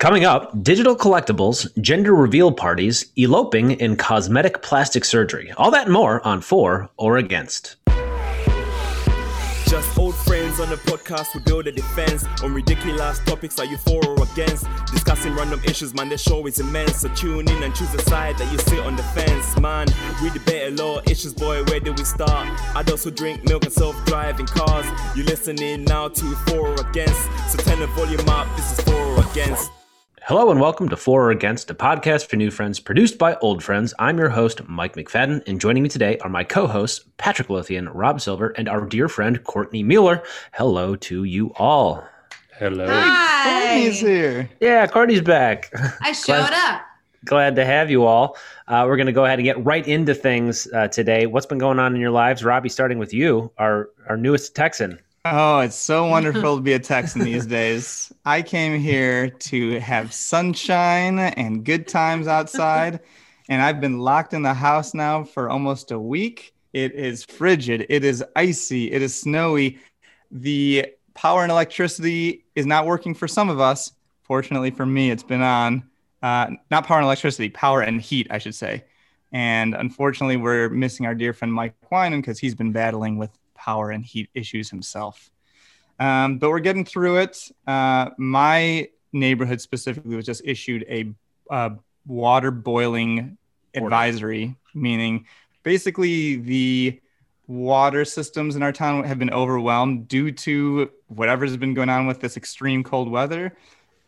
Coming up, digital collectibles, gender reveal parties, eloping, and cosmetic plastic surgery. All that and more on For or Against. Just old friends on the podcast, who build a defense on ridiculous topics. Are you for or against? Discussing random issues, man, the show is immense. So tune in and choose a side that you sit on the fence, man. We debate a lot issues, boy. Where do we start? Adults who drink milk and self-driving cars. You listening now to for or against? So turn the volume up. This is for or against. Hello and welcome to For or Against, a podcast for new friends produced by old friends. I'm your host, Mike McFadden, and joining me today are my co hosts, Patrick Lothian, Rob Silver, and our dear friend, Courtney Mueller. Hello to you all. Hello. Hi. Courtney's here. Yeah, Courtney's back. I showed up. Glad to have you all. Uh, we're going to go ahead and get right into things uh, today. What's been going on in your lives? Robbie, starting with you, our, our newest Texan. Oh, it's so wonderful to be a Texan these days. I came here to have sunshine and good times outside, and I've been locked in the house now for almost a week. It is frigid, it is icy, it is snowy. The power and electricity is not working for some of us. Fortunately for me, it's been on. Uh, not power and electricity, power and heat, I should say. And unfortunately, we're missing our dear friend Mike Winan because he's been battling with power and heat issues himself. Um, but we're getting through it. Uh, my neighborhood specifically was just issued a uh, water boiling advisory, meaning basically the water systems in our town have been overwhelmed due to whatever's been going on with this extreme cold weather.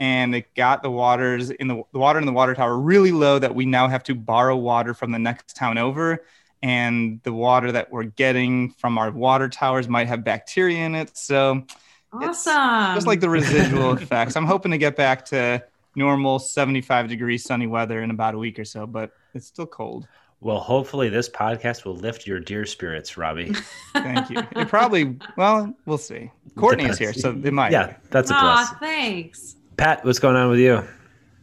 And it got the waters in the, the water in the water tower really low that we now have to borrow water from the next town over and the water that we're getting from our water towers might have bacteria in it. So Awesome. just like the residual effects. I'm hoping to get back to normal 75 degree sunny weather in about a week or so, but it's still cold. Well, hopefully, this podcast will lift your dear spirits, Robbie. Thank you. It probably, well, we'll see. Courtney is here, so it might. Yeah, that's a Aw, plus. thanks. Pat, what's going on with you?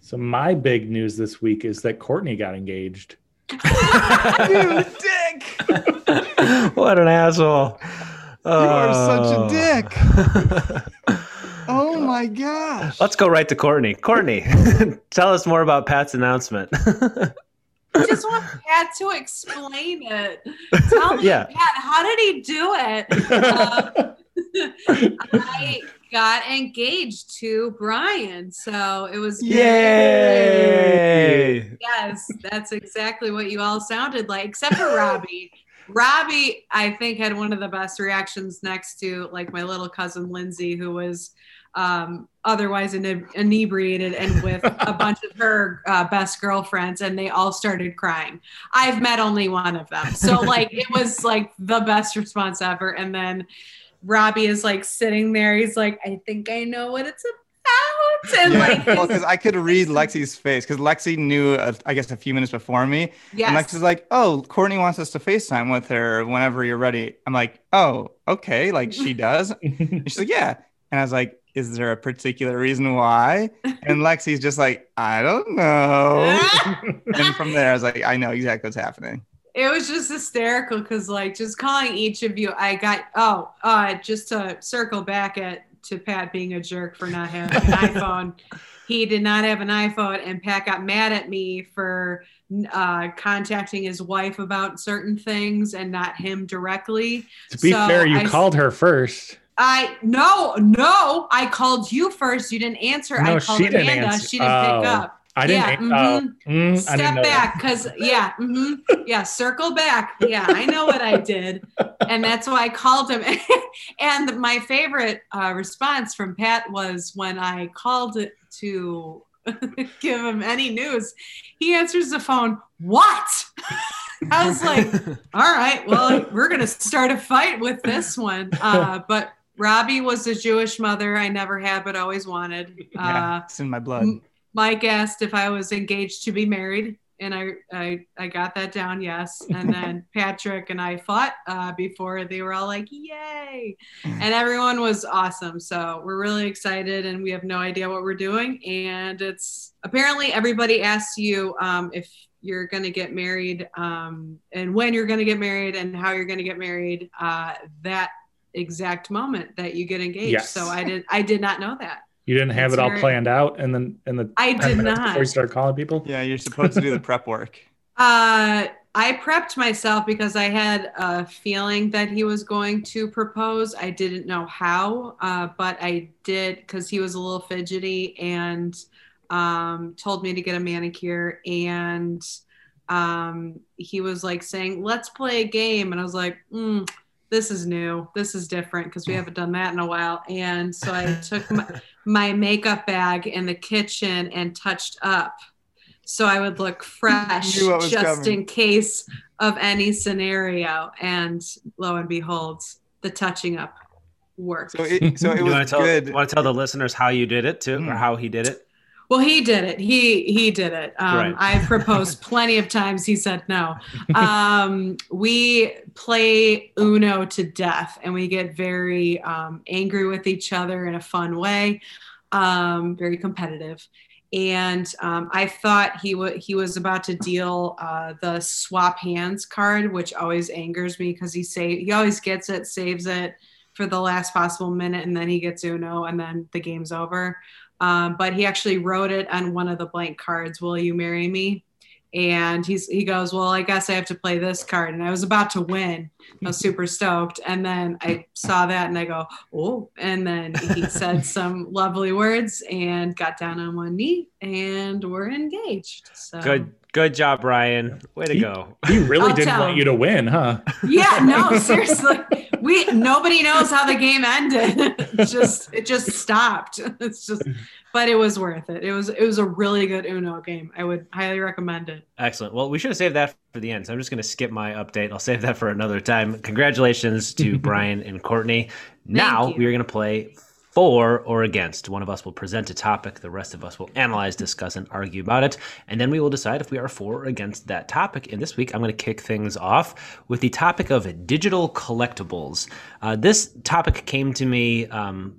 So my big news this week is that Courtney got engaged. You dick! what an asshole. You are such Oh. a dick. Oh my gosh. Let's go right to Courtney. Courtney, tell us more about Pat's announcement. I just want Pat to explain it. Tell me, Yeah. Pat, how did he do it? Um, I got engaged to Brian, so it was Yay! Yes, that's exactly what you all sounded like, except for Robbie. Robbie, I think, had one of the best reactions next to like my little cousin Lindsay, who was um, otherwise ine- inebriated and with a bunch of her uh, best girlfriends, and they all started crying. I've met only one of them, so like it was like the best response ever. And then Robbie is like sitting there. He's like, I think I know what it's about, and like well, because I could read Lexi's face because Lexi knew, uh, I guess, a few minutes before me. And. Lexi's like, "Oh, Courtney wants us to FaceTime with her whenever you're ready." I'm like, "Oh, okay." Like she does. And she's like, "Yeah." And I was like, "Is there a particular reason why?" And Lexi's just like, "I don't know." and from there, I was like, "I know exactly what's happening." It was just hysterical because like just calling each of you i got oh uh just to circle back at to pat being a jerk for not having an iphone he did not have an iphone and pat got mad at me for uh contacting his wife about certain things and not him directly to be So fair, you I- called her first. i no no i called you first you didn't answer No, i called she didn't amanda answer. she didn't Oh. pick up I didn't. Yeah, mhm. mm, I didn't step back because yeah hmm yeah circle back. Yeah i know what i did. And that's why i called him. And my favorite uh, response from pat was when i called it to give him any news he answers the phone what? I was like all right well we're gonna start a fight with this one. Uh, but robbie was a jewish mother. I never had but always wanted. Yeah, uh, it's in my blood. m- Mike asked if I was engaged to be married, and I I, I got that down, yes. And then Patrick and I fought uh, before they were all like, "Yay!" And everyone was awesome. So we're really excited, and we have no idea what we're doing. And it's apparently everybody asks you um, if you're going to get married, um, and when you're going to get married, and how you're going to get married. Uh, that exact moment that you get engaged. Yes. So I did I did not know that. You didn't have It's it all very- planned out, and then and the I did not. before you started calling people. Yeah, you're supposed to do the prep work. Uh, I prepped myself because I had a feeling that he was going to propose. I didn't know how, uh, but I did because he was a little fidgety and um, told me to get a manicure. And um, he was like saying, "Let's play a game," and I was like, mm, "This is new. This is different because we haven't done that in a while." And so I took my, my makeup bag in the kitchen and touched up so I would look fresh Knew what was just coming. in case of any scenario. And lo and behold, the touching up worked. So it, so it you was want to tell good. want to tell the listeners how you did it too, or Mm. how he did it? Well, he did it. He he did it. Um, Right. I proposed plenty of times. He said no. Um, we play Uno to death, and we get very um, angry with each other in a fun way. Um, very competitive. And um, I thought he he was about to deal uh, the swap hands card, which always angers me because he say he always gets it, saves it for the last possible minute, and then he gets Uno, and then the game's over. Um, but he actually wrote it on one of the blank cards. Will you marry me? And he's he goes, well, I guess I have to play this card, and I was about to win. I was super stoked, and then I saw that, and I go, oh, and then he said some lovely words and got down on one knee, and we're engaged. So Good, good job, Brian. Way to He- go. He really I'll didn't want him. you to win, huh? Yeah, no, seriously. We nobody knows how the game ended. It just it just stopped. It's just but it was worth it. It was it was a really good Uno game. I would highly recommend it. Excellent. Well, we should have saved that for the end. So I'm just going to skip my update. I'll save that for another time. Congratulations to Brian and Courtney. Now we are going to play for or against. One of us will present a topic, the rest of us will analyze, discuss, and argue about it. And then we will decide if we are for or against that topic. And this week, I'm going to kick things off with the topic of digital collectibles. Uh, this topic came to me um,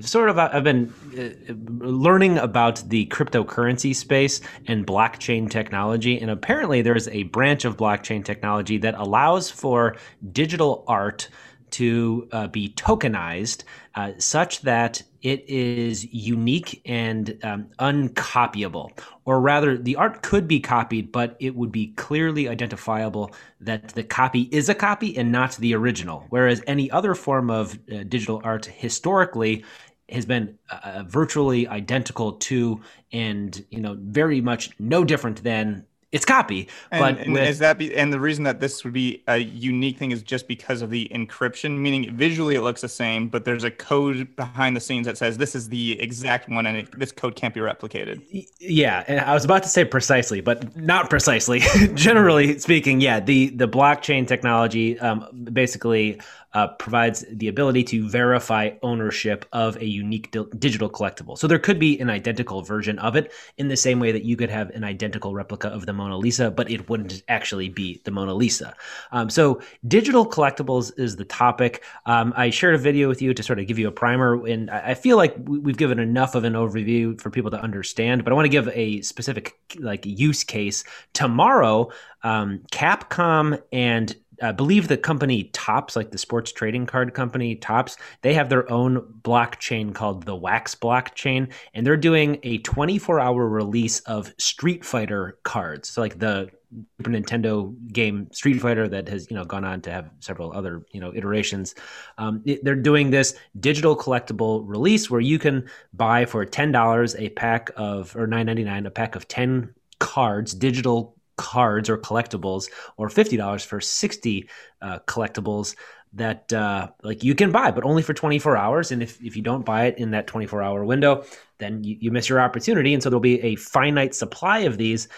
sort of, I've been uh, learning about the cryptocurrency space and blockchain technology. And apparently, there's a branch of blockchain technology that allows for digital art to uh, be tokenized uh, such that it is unique and um, uncopyable. Or rather, the art could be copied, but it would be clearly identifiable that the copy is a copy and not the original. Whereas any other form of uh, digital art historically has been uh, virtually identical to and you know very much no different than its copy And, but and with- is that be, and the reason that this would be a unique thing is just because of the encryption, meaning visually it looks the same, but there's a code behind the scenes that says this is the exact one, and it, this code can't be replicated. Yeah, and I was about to say precisely, but not precisely. Generally speaking, yeah, the the blockchain technology um, basically uh, provides the ability to verify ownership of a unique di- digital collectible. So there could be an identical version of it in the same way that you could have an identical replica of the Mona Lisa, but it wouldn't actually be the Mona Lisa. Um, so digital collectibles is the topic. Um, I shared a video with you to sort of give you a primer, and I feel like we- we've given enough of an overview for people to understand. But I want to give a specific like use case. Tomorrow, um, Capcom and I believe the company Topps, like the sports trading card company Topps, they have their own blockchain called the Wax blockchain, and they're doing a 24-hour release of Street Fighter cards. So like the Super Nintendo game Street Fighter that has you know gone on to have several other you know iterations. Um, they're doing this digital collectible release where you can buy for ten dollars a pack of or nine ninety nine a pack of ten cards, digital cards or collectibles, or fifty dollars for sixty uh, collectibles that uh, like you can buy, but only for 24 hours. And if, if you don't buy it in that 24 hour window, then you, you miss your opportunity. And so there'll be a finite supply of these,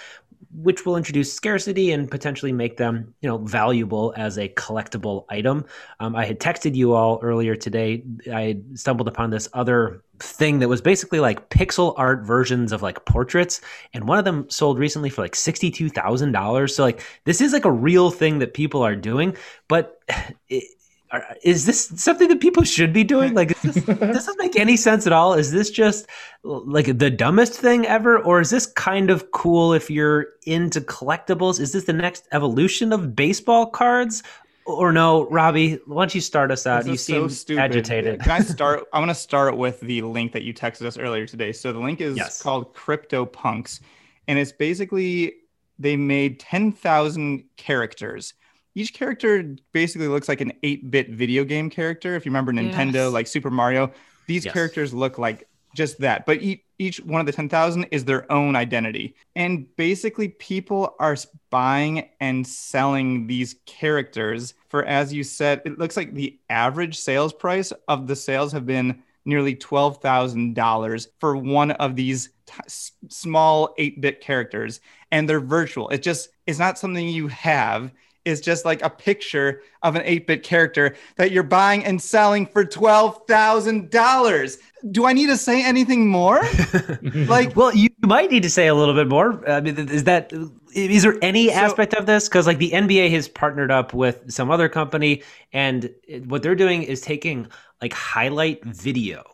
which will introduce scarcity and potentially make them, you know, valuable as a collectible item. Um, I had texted you all earlier today. I stumbled upon this other thing that was basically like pixel art versions of like portraits, and one of them sold recently for like sixty-two thousand dollars. So like this is like a real thing that people are doing, but. It, is this something that people should be doing? Like, is this, does this make any sense at all? Is this just like the dumbest thing ever, or is this kind of cool if you're into collectibles? Is this the next evolution of baseball cards, or no, Robbie? Why don't you start us out? You is so seem stupid. agitated. Can I start? I want to start with the link that you texted us earlier today. So the link is Yes. called CryptoPunks, and it's basically they made 10,000 characters. Each character basically looks like an 8-bit video game character. If you remember Nintendo, Yes. like Super Mario, these Yes. characters look like just that. But each, each one of the 10,000 is their own identity. And basically, people are buying and selling these characters for, as you said, it looks like the average sales price of the sales have been nearly $12,000 for one of these t- small 8-bit characters and they're virtual. It just is not something you have. It's just like a picture of an 8-bit character that you're buying and selling for $12,000. Do I need to say anything more? like Well, you might need to say a little bit more. I mean, is that is there any So- aspect of this? Because like the NBA has partnered up with some other company, and what they're doing is taking like highlight video.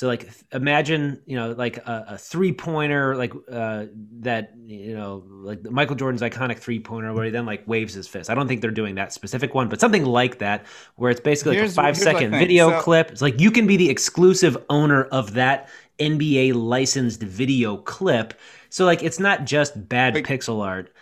So like imagine you know like a, a three pointer like uh, that you know like Michael Jordan's iconic three pointer where he then like waves his fist. I don't think they're doing that specific one, but something like that where it's basically like Here's- a five here's what I second video So- clip. It's like you can be the exclusive owner of that NBA licensed video clip. So like it's not just bad pixel art.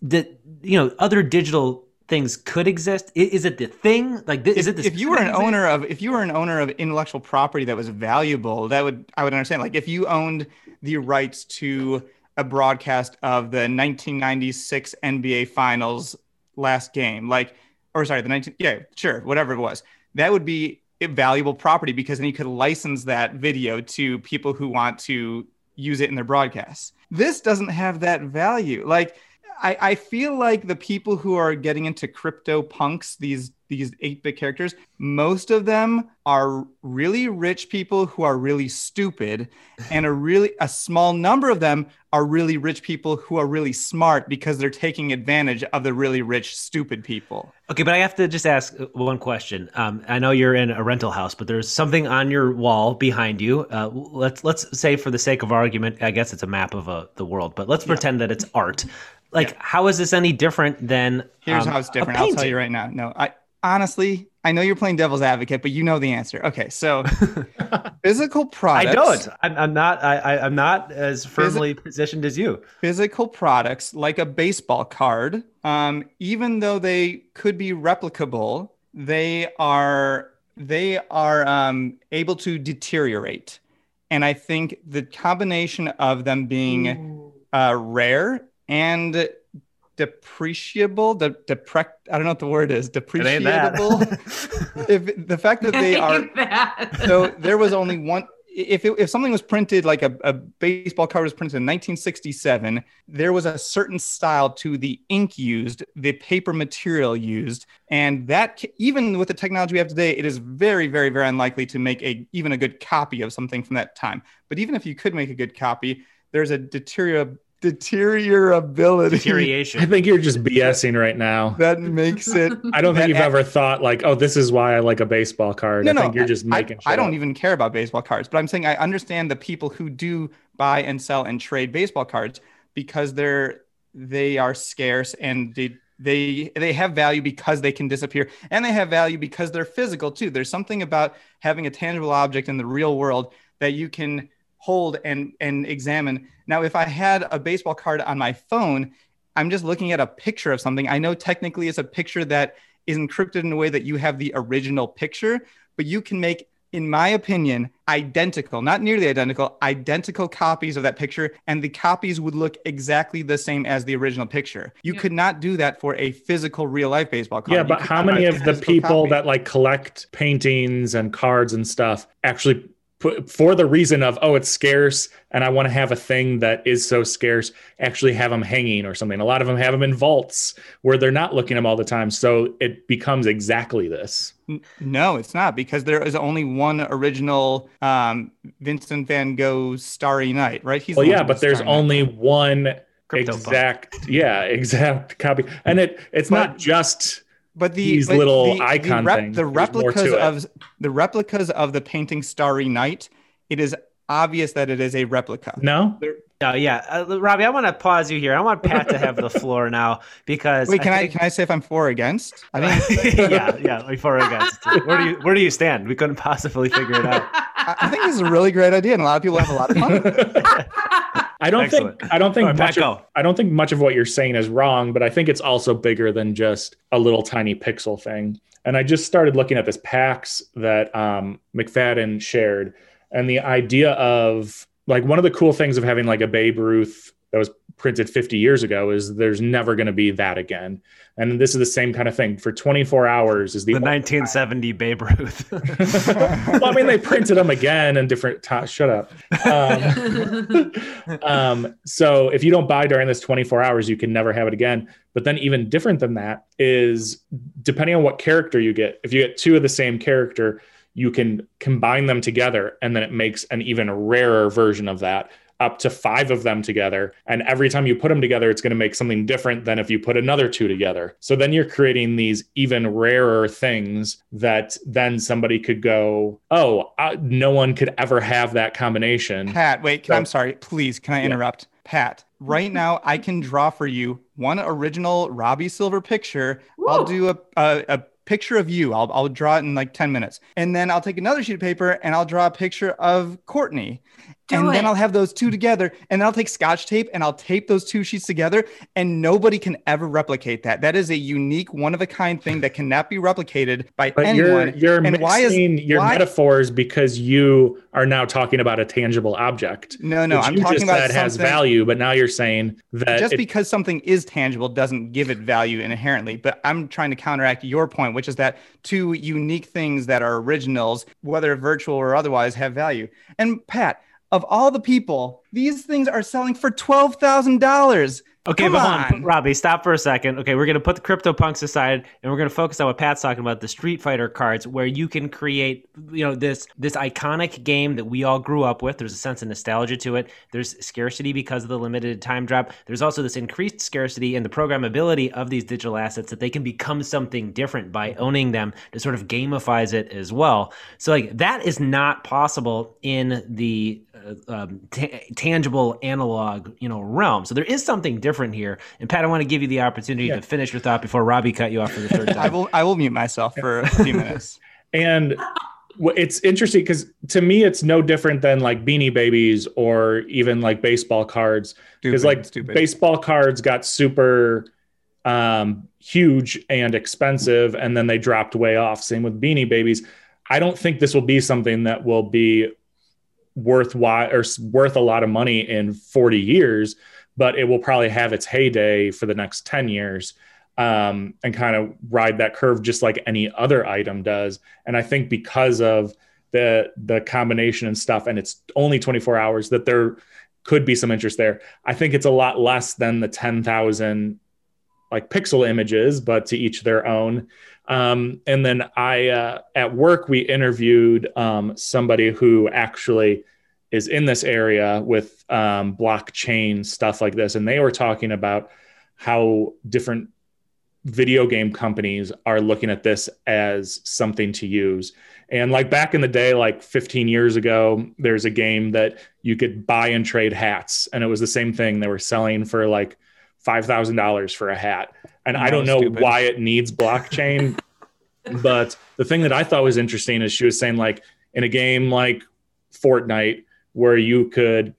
That you know other digital things could exist. Is it the thing? Like th- is it the if you were an owner of if you were an owner of intellectual property that was valuable that would i would understand like if you owned the rights to a broadcast of the 1996 nba finals last game like or sorry the 19 yeah sure whatever it was that would be a valuable property because then you could license that video to people who want to use it in their broadcasts this doesn't have that value like I, I feel like the people who are getting into crypto punks, these these 8-bit characters, most of them are really rich people who are really stupid, and a really a small number of them are really rich people who are really smart because they're taking advantage of the really rich stupid people. Okay, but I have to just ask uh, one question. Um, I know you're in a rental house, but there's something on your wall behind you. Uh, let's let's say, for the sake of argument, I guess it's a map of uh, the world, but let's pretend that it's art. Like, how is this any different than? Here's um, how it's different. I'll tell you right now. No, I honestly, I know you're playing devil's advocate, but you know the answer. Okay, so physical products. I don't. I'm, I'm not. I, I'm not as firmly positioned as you. physical products like a baseball card, um, even though they could be replicable, they are they are um, able to deteriorate. And I think the combination of them being uh, rare and depreciable, de- depre- I don't know what the word is, It ain't that. depreciable. if the fact that they are That. so there was only one if, it, if something was printed like a, a baseball card was printed in 1967 there was a certain style to the ink used the paper material used and that even with the technology we have today it is very very very unlikely to make a even a good copy of something from that time but even if you could make a good copy there's a deterior deteriorability Deterioration. I think you're just BSing right now. that makes it I don't think you've ever thought like, oh, this is why I like a baseball card. No, I no, think you're just making. I, shit don't up. even care about baseball cards, but I'm saying I understand the people who do buy and sell and trade baseball cards because they're they are scarce and they they they have value because they can disappear and they have value because they're physical too. There's something about having a tangible object in the real world that you can hold and and examine. Now, if I had a baseball card on my phone, I'm just looking at a picture of something. I know technically it's a picture that is encrypted in a way that you have the original picture, but you can make, in my opinion, identical, not nearly identical, identical copies of that picture, and the copies would look exactly the same as the original picture. You Yeah. could not do that for a physical real life baseball card. Yeah, You but how many of the people copy. that like collect paintings and cards and stuff actually put for the reason of oh it's scarce and I want to have a thing that is so scarce actually have them hanging or something. A lot of them have them in vaults where they're not looking at them all the time, so it becomes exactly this. No, it's not because there is only one original um, Vincent Van Gogh Starry Night, right? He's Well, yeah, but there's Starry Night. only one CryptoPunk. exact, yeah, exact copy, and it it's But- not just but the these but little the, icon the, rep- things. the There's more to replicas of the replicas of the painting Starry Night, it is obvious that it is a replica. No, Oh yeah, uh, Robbie, I want to pause you here. I want Pat to have the floor now because Wait, can I, think- can I say if I'm for or against? I think yeah, yeah, before or against. Where do you where do you stand? We couldn't possibly figure it out. I I think this is a really great idea, and a lot of people have a lot of fun. I don't Excellent. think I don't think right, much of. I don't think much of what you're saying is wrong, but I think it's also bigger than just a little tiny pixel thing. And I just started looking at this PAX that um, McFadden shared, and the idea of like one of the cool things of having like a Babe Ruth that was printed 50 years ago is there's never going to be that again. And this is the same kind of thing. For 24 hours is the, The 1970 Babe Ruth. well, I mean, they printed them again in different times. Shut up. Um, um, so if you don't buy during this 24 hours, you can never have it again. But then, even different than that is depending on what character you get. If you get two of the same character, you can combine them together, and then it makes an even rarer version of that. Up to five of them together. And every time you put them together, it's going to make something different than if you put another two together. So then you're creating these even rarer things that then somebody could go, oh, uh, no one could ever have that combination. Pat, wait, can, So- I'm sorry. Please, can I Yeah. interrupt? Pat, right now I can draw for you one original Robbie Silver picture. I'll do a, a, a picture of you. I'll, I'll draw it in like 10 minutes. And then I'll take another sheet of paper and I'll draw a picture of Courtney. Do and then. I'll have those two together. And then I'll take scotch tape and I'll tape those two sheets together. And nobody can ever replicate that. That is a unique, one of a kind thing that cannot be replicated by But anyone. you're you're and why is your why- metaphors because you are now talking about a tangible object. No, no, I'm talking just about that has value, but now you're saying that just it- because something is tangible doesn't give it value inherently but i'm trying to counteract your point which is that two unique things that are originals whether virtual or otherwise have value and pat of all the people these things are selling for $12000 Okay, Come but hold on. on. Robbie, stop for a second. Okay, we're gonna put the crypto punks aside, and we're gonna focus on what Pat's talking about: the Street Fighter cards, where you can create, you know, this this iconic game that we all grew up with. There's a sense of nostalgia to it. There's scarcity because of the limited time drop. There's also this increased scarcity and the programmability of these digital assets that they can become something different by owning them. To sort of gamifies it as well. So like that is not possible in the um, ta- tangible analog, you know, realm. So there is something different here. And Pat, I want to give you the opportunity Yeah. to finish your thought before Robbie cut you off for the third i time. will i will mute myself for a few minutes And it's interesting because to me, it's no different than like Beanie Babies or even like baseball cards. Because like stupid. baseball cards got super um, huge and expensive, and then they dropped way off. Same with Beanie Babies. I don't think this will be something that will be worthwhile or worth a lot of money in 40 years, but it will probably have its heyday for the next 10 years um, and kind of ride that curve just like any other item does. And I think because of the the combination and stuff, and it's only 24 hours, that there could be some interest there. I think it's a lot less than the 10,000 like pixel images, but to each their own. Um, and then I, uh, at work, we interviewed um, somebody who actually is in this area with um, blockchain stuff like this, and they were talking about how different video game companies are looking at this as something to use. And like back in the day, like 15 years ago, there's a game that you could buy and trade hats, and it was the same thing. They were selling for like five thousand dollars for a hat, and I don't know stupid. why it needs blockchain. but the thing that I thought was interesting is she was saying like in a game like Fortnite, where you could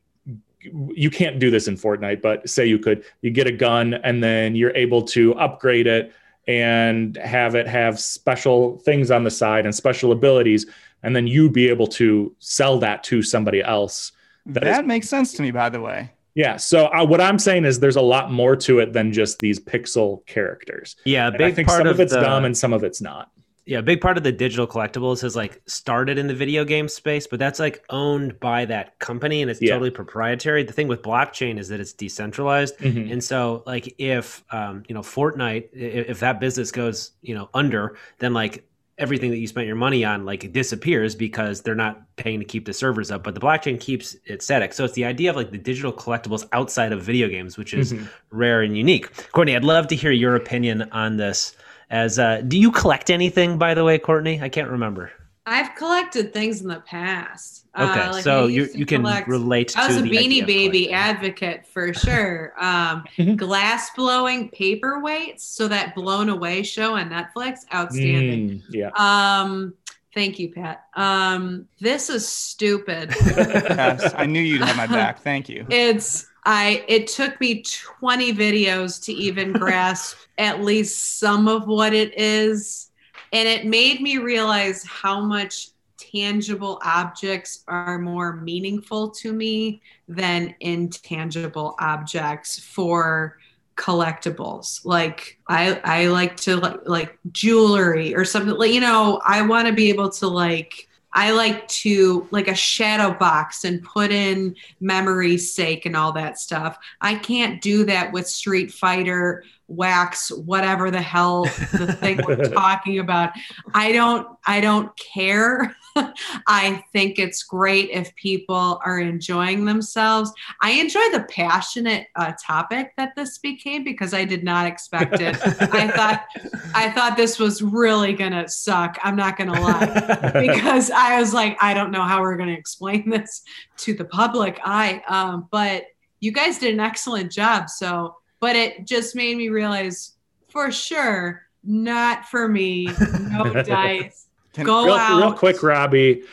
you can't do this in Fortnite, but say you could, you get a gun and then you're able to upgrade it and have it have special things on the side and special abilities, and then you be able to sell that to somebody else. that is- makes sense to me by the way Yeah. So uh, what I'm saying is there's a lot more to it than just these pixel characters. Yeah, And I big think part some of, it's the, dumb and some of it's not. yeah, a big part of the digital collectibles has like started in the video game space, but that's like owned by that company and it's Yeah. totally proprietary. The thing with blockchain is that it's decentralized. Mhm. And so, like, if um, you know Fortnite, i- if that business goes, you know, under, then like everything that you spent your money on like disappears because they're not paying to keep the servers up. But the blockchain keeps it static. So it's the idea of like the digital collectibles outside of video games, which is Mhm. rare and unique. Courtney, I'd love to hear your opinion on this. As uh, do you collect anything, by the way, Courtney? I can't remember. I've collected things in the past. Okay, Uh, like, so you you can collect- relate. I was to a the Beanie Baby collecting. advocate for sure. Um, Mhm. glass blowing paperweights. So that Blown Away show on Netflix, outstanding. Mm, yeah. Um, thank you, Pat. Um, this is stupid. Yes, I knew you'd have my back. Thank you. it's I. It took me 20 videos to even grasp at least some of what it is, and it made me realize how much tangible objects are more meaningful to me than intangible objects for collectibles. Like i i like to like, like jewelry or something like you know i want to be able to like i like to like a shadow box and put in memory's sake and all that stuff. I can't do that with street fighter wax whatever the hell the thing we're talking about i don't i don't care I think it's great if people are enjoying themselves. I enjoy the passionate uh, topic that this became because I did not expect it. I thought I thought this was really gonna suck. I'm not gonna lie because I was like, I don't know how we're gonna explain this to the public eye. Um, but you guys did an excellent job. So, but it just made me realize for sure, not for me. No dice. Go real, out. real quick, Robbie.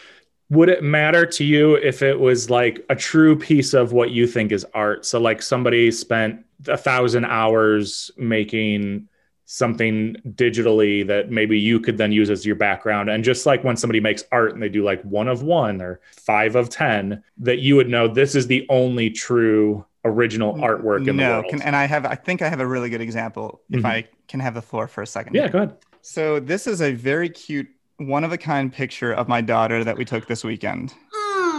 Would it matter to you if it was like a true piece of what you think is art? So, like somebody spent a thousand hours making something digitally that maybe you could then use as your background. And just like when somebody makes art and they do like one of one or five of 10, that you would know this is the only true original artwork in the no, world. can, and I have I think I have a really good example. If Mhm. I can have the floor for a second. yeah, go ahead. So this is a very cute, one of a kind picture of my daughter that we took this weekend.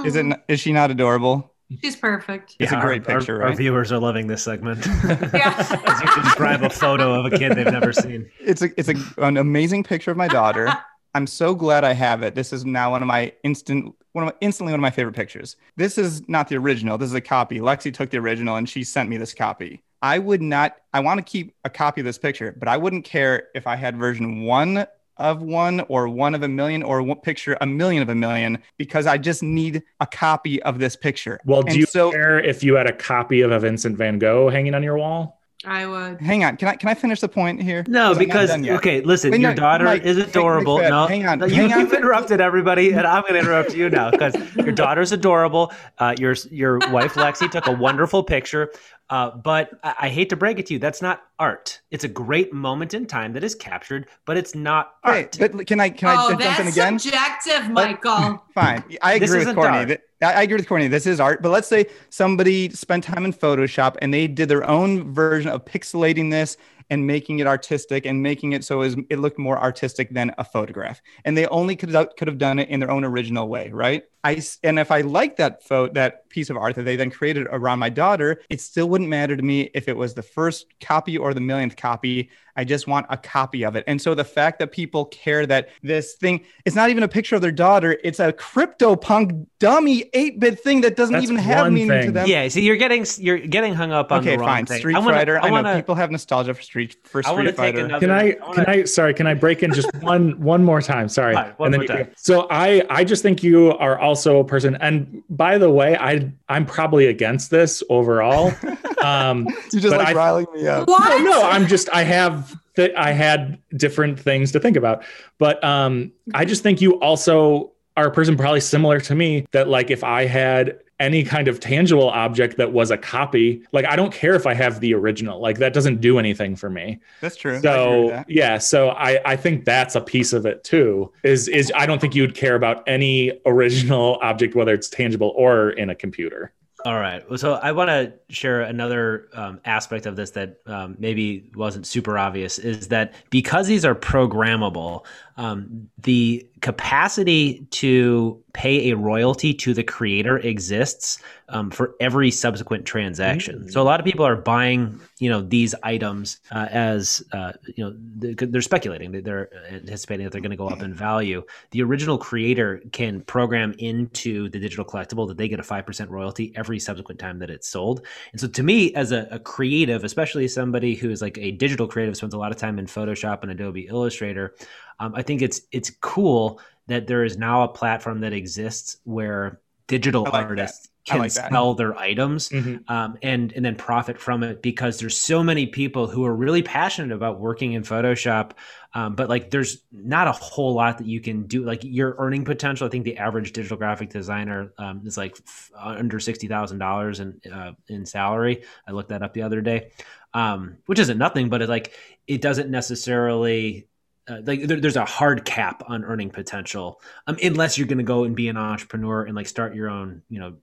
Is it? Mm, Is she not adorable? She's perfect. It's a great our- picture, Our, our viewers are loving this segment. Yeah. As you describe a photo of a kid they've never seen. It's a it's a, an amazing picture of my daughter. I'm so glad I have it. This is now one of my instant one of my, instantly one of my favorite pictures. This is not the original. This is a copy. Lexi took the original and she sent me this copy. I would not I want to keep a copy of this picture, but I wouldn't care if I had version 1 of one or one of a million or one picture a million of a million because I just need a copy of this picture. Well, do And you so- care if you had a copy of a Vincent van Gogh hanging on your wall? I would. Hang on. Can I can I finish the point here? No, 'Cause because okay, listen, Wait, your no, daughter Mike, is Mike adorable. McFadden, no, hang on, no, You, hang you've interrupted everybody, and I'm going to interrupt you now because your daughter's adorable. Uh, your your wife Lexi took a wonderful picture, uh, but I, I hate to break it to you, that's not art. It's a great moment in time that is captured, but it's not Hey, art. but can I can I oh, jump in that's again? subjective, Michael. Fine. I This agree with isn't Courtney. I agree with Courtney. This is art. But let's say somebody spent time in Photoshop and they did their own version of pixelating this and making it artistic and making it so it looked more artistic than a photograph. And they only could have, could have done it in their own original way, right? I and if I like that photo, that piece of art that they then created around my daughter, it still wouldn't matter to me if it was the first copy or the millionth copy. I just want a copy of it. And so the fact that people care that this thing, it's not even a picture of their daughter, it's a crypto punk dummy 8-bit thing that doesn't That's even have one meaning to thing. them. yeah, see, you're getting you're getting hung up on Okay, the wrong fine. thing. Street I wanna- Fighter. I, wanna- know people have nostalgia for Street for I want to Street take Fighter. another. Can I, wanna- can I sorry, can I break in just one one more time? Sorry. Fine, one and more time. so I I just think you are also a person and by the way, I I'm probably against this overall. Um you just like I- riling me up. What? no, no, I'm just I have that I had different things to think about. But um I just think you also are a person probably similar to me that like if I had any kind of tangible object that was a copy, like I don't care if I have the original. Like that doesn't do anything for me. That's true. I agree with So yeah, so I I think that's a piece of it too. Is is I don't think you'd care about any original object whether it's tangible or in a computer. All right. So I want to share another um, aspect of this that um, maybe wasn't super obvious is that because these are programmable, um, the capacity to pay a royalty to the creator exists um, for every subsequent transaction. So a lot of people are buying, you know, these items uh, as, uh, you know, they're, speculating. They- They're anticipating that they're going to go up in value. The original creator can program into the digital collectible that they get a five percent royalty every subsequent time that it's sold. And so, to me, as a, a creative, especially somebody who is like a digital creative, spends a lot of time in Photoshop and Adobe Illustrator, um, I think it's it's cool that there is now a platform that exists where digital like artists I can like that. sell their items Mhm. um, and and then profit from it because there's so many people who are really passionate about working in Photoshop, um, but like there's not a whole lot that you can do. Like your earning potential, I think the average digital graphic designer um, is like f- under sixty thousand dollars in uh, in salary. I looked that up the other day, um, which isn't nothing, but it like it doesn't necessarily. Uh, like there, there's a hard cap on earning potential um, unless you're going to go and be an entrepreneur and like start your own you know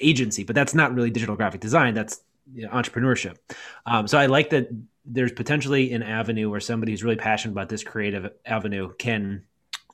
agency, but that's not really digital graphic design. That's you know, entrepreneurship. Um, so I like that there's potentially an avenue where somebody who's really passionate about this creative avenue can,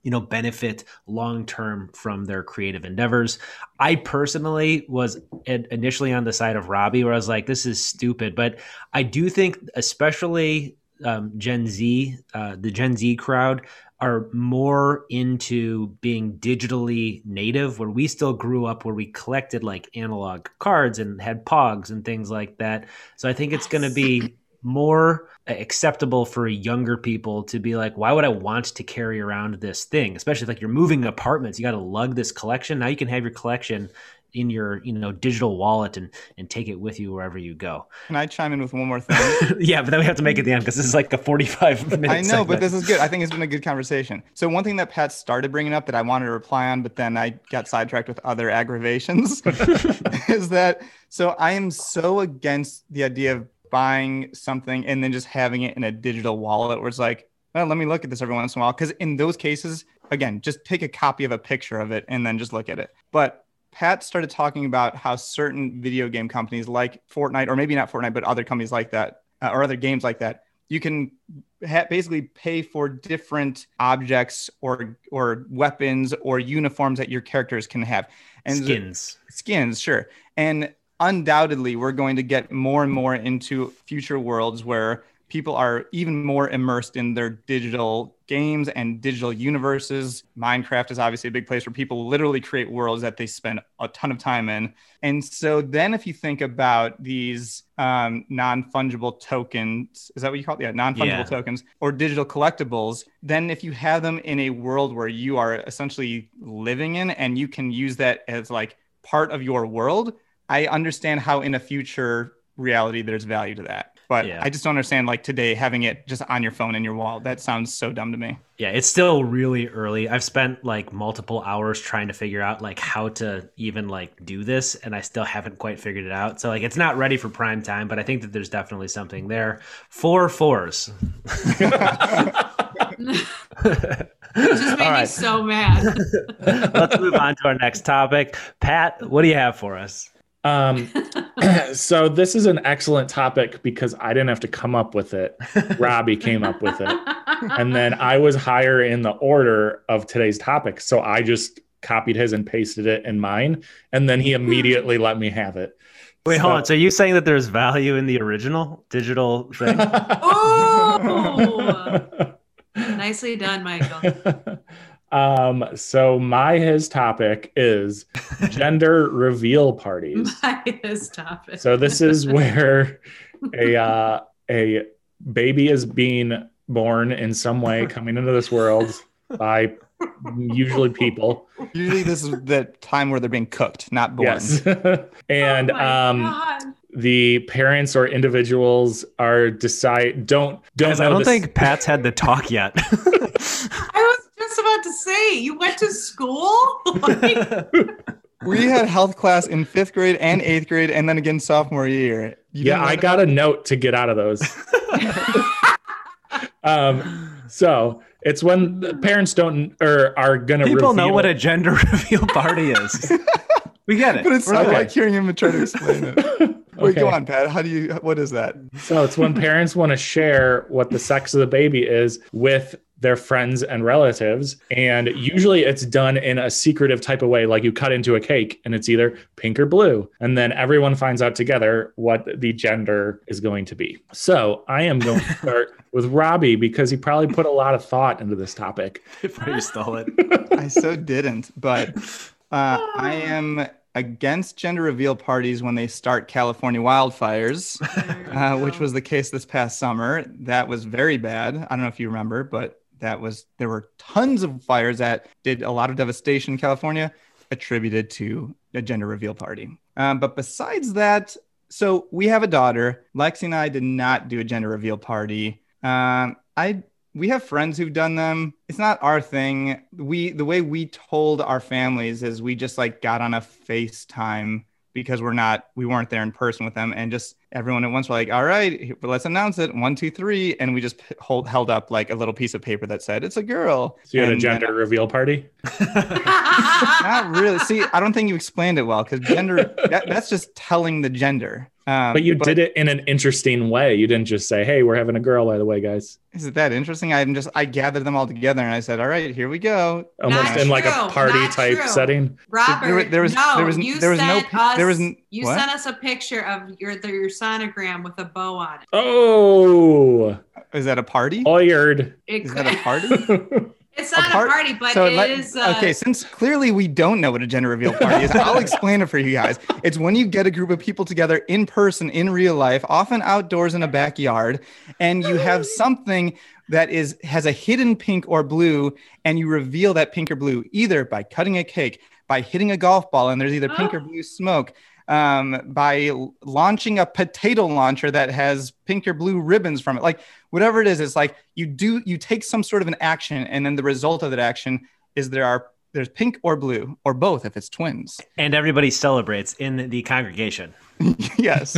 you know, benefit long term from their creative endeavors. I personally was in- initially on the side of Robbie, where I was like, "This is stupid," but I do think, especially um, Gen Z, uh, the Gen Z crowd are more into being digitally native. Where we still grew up where we collected like analog cards and had pogs and things like that. So i think it's going to be more acceptable for younger people to be like why would i want to carry around this thing? Especially if, like you're moving apartments you got to lug this collection. Now you can have your collection in your you know digital wallet and and take it with you wherever you go Can I chime in with one more thing? yeah but then we have to make it the end because this is like a 45 minute I know, segment. but this is good. I think it's been a good conversation. So one thing that Pat started bringing up that I wanted to reply on, but then I got sidetracked with other aggravations, is that so I am so against the idea of buying something and then just having it in a digital wallet where it's like, well, let me look at this every once in a while. Because in those cases, again, just take a copy of a picture of it and then just look at it. But Pat started talking about how certain video game companies like Fortnite, or maybe not Fortnite, but other companies like that, uh, or other games like that, you can ha- basically pay for different objects or or weapons or uniforms that your characters can have. And the- skins skins, sure. And undoubtedly, we're going to get more and more into future worlds where people are even more immersed in their digital games and digital universes. Minecraft is obviously a big place where people literally create worlds that they spend a ton of time in. And so then if you think about these um, non-fungible tokens, is that what you call it? Yeah, non-fungible Yeah. tokens or digital collectibles, then if you have them in a world where you are essentially living in and you can use that as like part of your world, I understand how in a future reality there's value to that. But Yeah. I just don't understand like today having it just on your phone in your wallet. That sounds so dumb to me. Yeah, it's still really early. I've spent like multiple hours trying to figure out like how to even like do this and I still haven't quite figured it out. So like it's not ready for prime time, but I think that there's definitely something there. Four fours. just made All me so mad. Let's move on to our next topic. Pat, what do you have for us? Um, so this is an excellent topic because I didn't have to come up with it. Robbie came up with it. And then I was higher in the order of today's topic. So I just copied his and pasted it in mine. And then he immediately let me have it. Wait, hold So- on. So are you saying that there's value in the original digital thing? Ooh. Nicely done, Michael. Um, so my his topic is gender reveal parties. My his topic. So this is where a uh, a baby is being born in some way, coming into this world by usually people. Usually this is the time where they're being cooked, not born. Yes, and Oh my um, God. the parents or individuals are decide don't don't. Guys, I don't this- think Pat's had the talk yet. I about to say, you went to school? Like, We had health class in fifth grade and eighth grade, and then again sophomore year. You yeah, I got a note to get out of those. um, so it's when the parents don't or are gonna People know what a gender reveal party is. We get it. But it's We're I good. like hearing him try to explain it. Wait, go on, Pat. How do you? What is that? So it's when parents want to share what the sex of the baby is with their friends and relatives. And usually it's done in a secretive type of way, like you cut into a cake and it's either pink or blue. And then everyone finds out together what the gender is going to be. So I am going to start with Robbie because he probably put a lot of thought into this topic. Before you stole it. I so didn't, but uh, I am against gender reveal parties when they start California wildfires, uh, which was the case this past summer. That was very bad. I don't know if you remember, but that was there were tons of fires that did a lot of devastation in California attributed to a gender reveal party. Um, but besides that, so we have a daughter. Lexi and I did not do a gender reveal party. Um, I we have friends who've done them. It's not our thing. We the way we told our families is we just like got on a FaceTime because we're not we weren't there in person with them and just everyone at once were like all right let's announce it one two three and we just hold, held up like a little piece of paper that said it's a girl So you had a gender then- reveal party? not really see i don't think you explained it well because gender that, that's just telling the gender um, But you did it in an interesting way. You didn't just say, "Hey, we're having a girl." By the way, guys, is it that interesting i'm just i gathered them all together and i said all right here we go almost Not in like a party not type true. setting. Robert, There- there was- no, there was- you there was no us, there was n- you what? sent us a picture of your the, your sonogram with a bow on it. Oh, is that a party lawyered. It is could- that a party it's not a, part- party, but so it let- is. Uh, okay since clearly we don't know what a gender reveal party is i'll explain it for you guys it's when you get a group of people together in person in real life often outdoors in a backyard and you have something that is has a hidden pink or blue and you reveal that pink or blue either by cutting a cake by hitting a golf ball and there's either pink or blue smoke um, by launching a potato launcher that has pink or blue ribbons from it. Like whatever it is it's like you do you take some sort of an action and then the result of that action is there are there's pink or blue or both if it's twins. And everybody celebrates in the congregation. yes.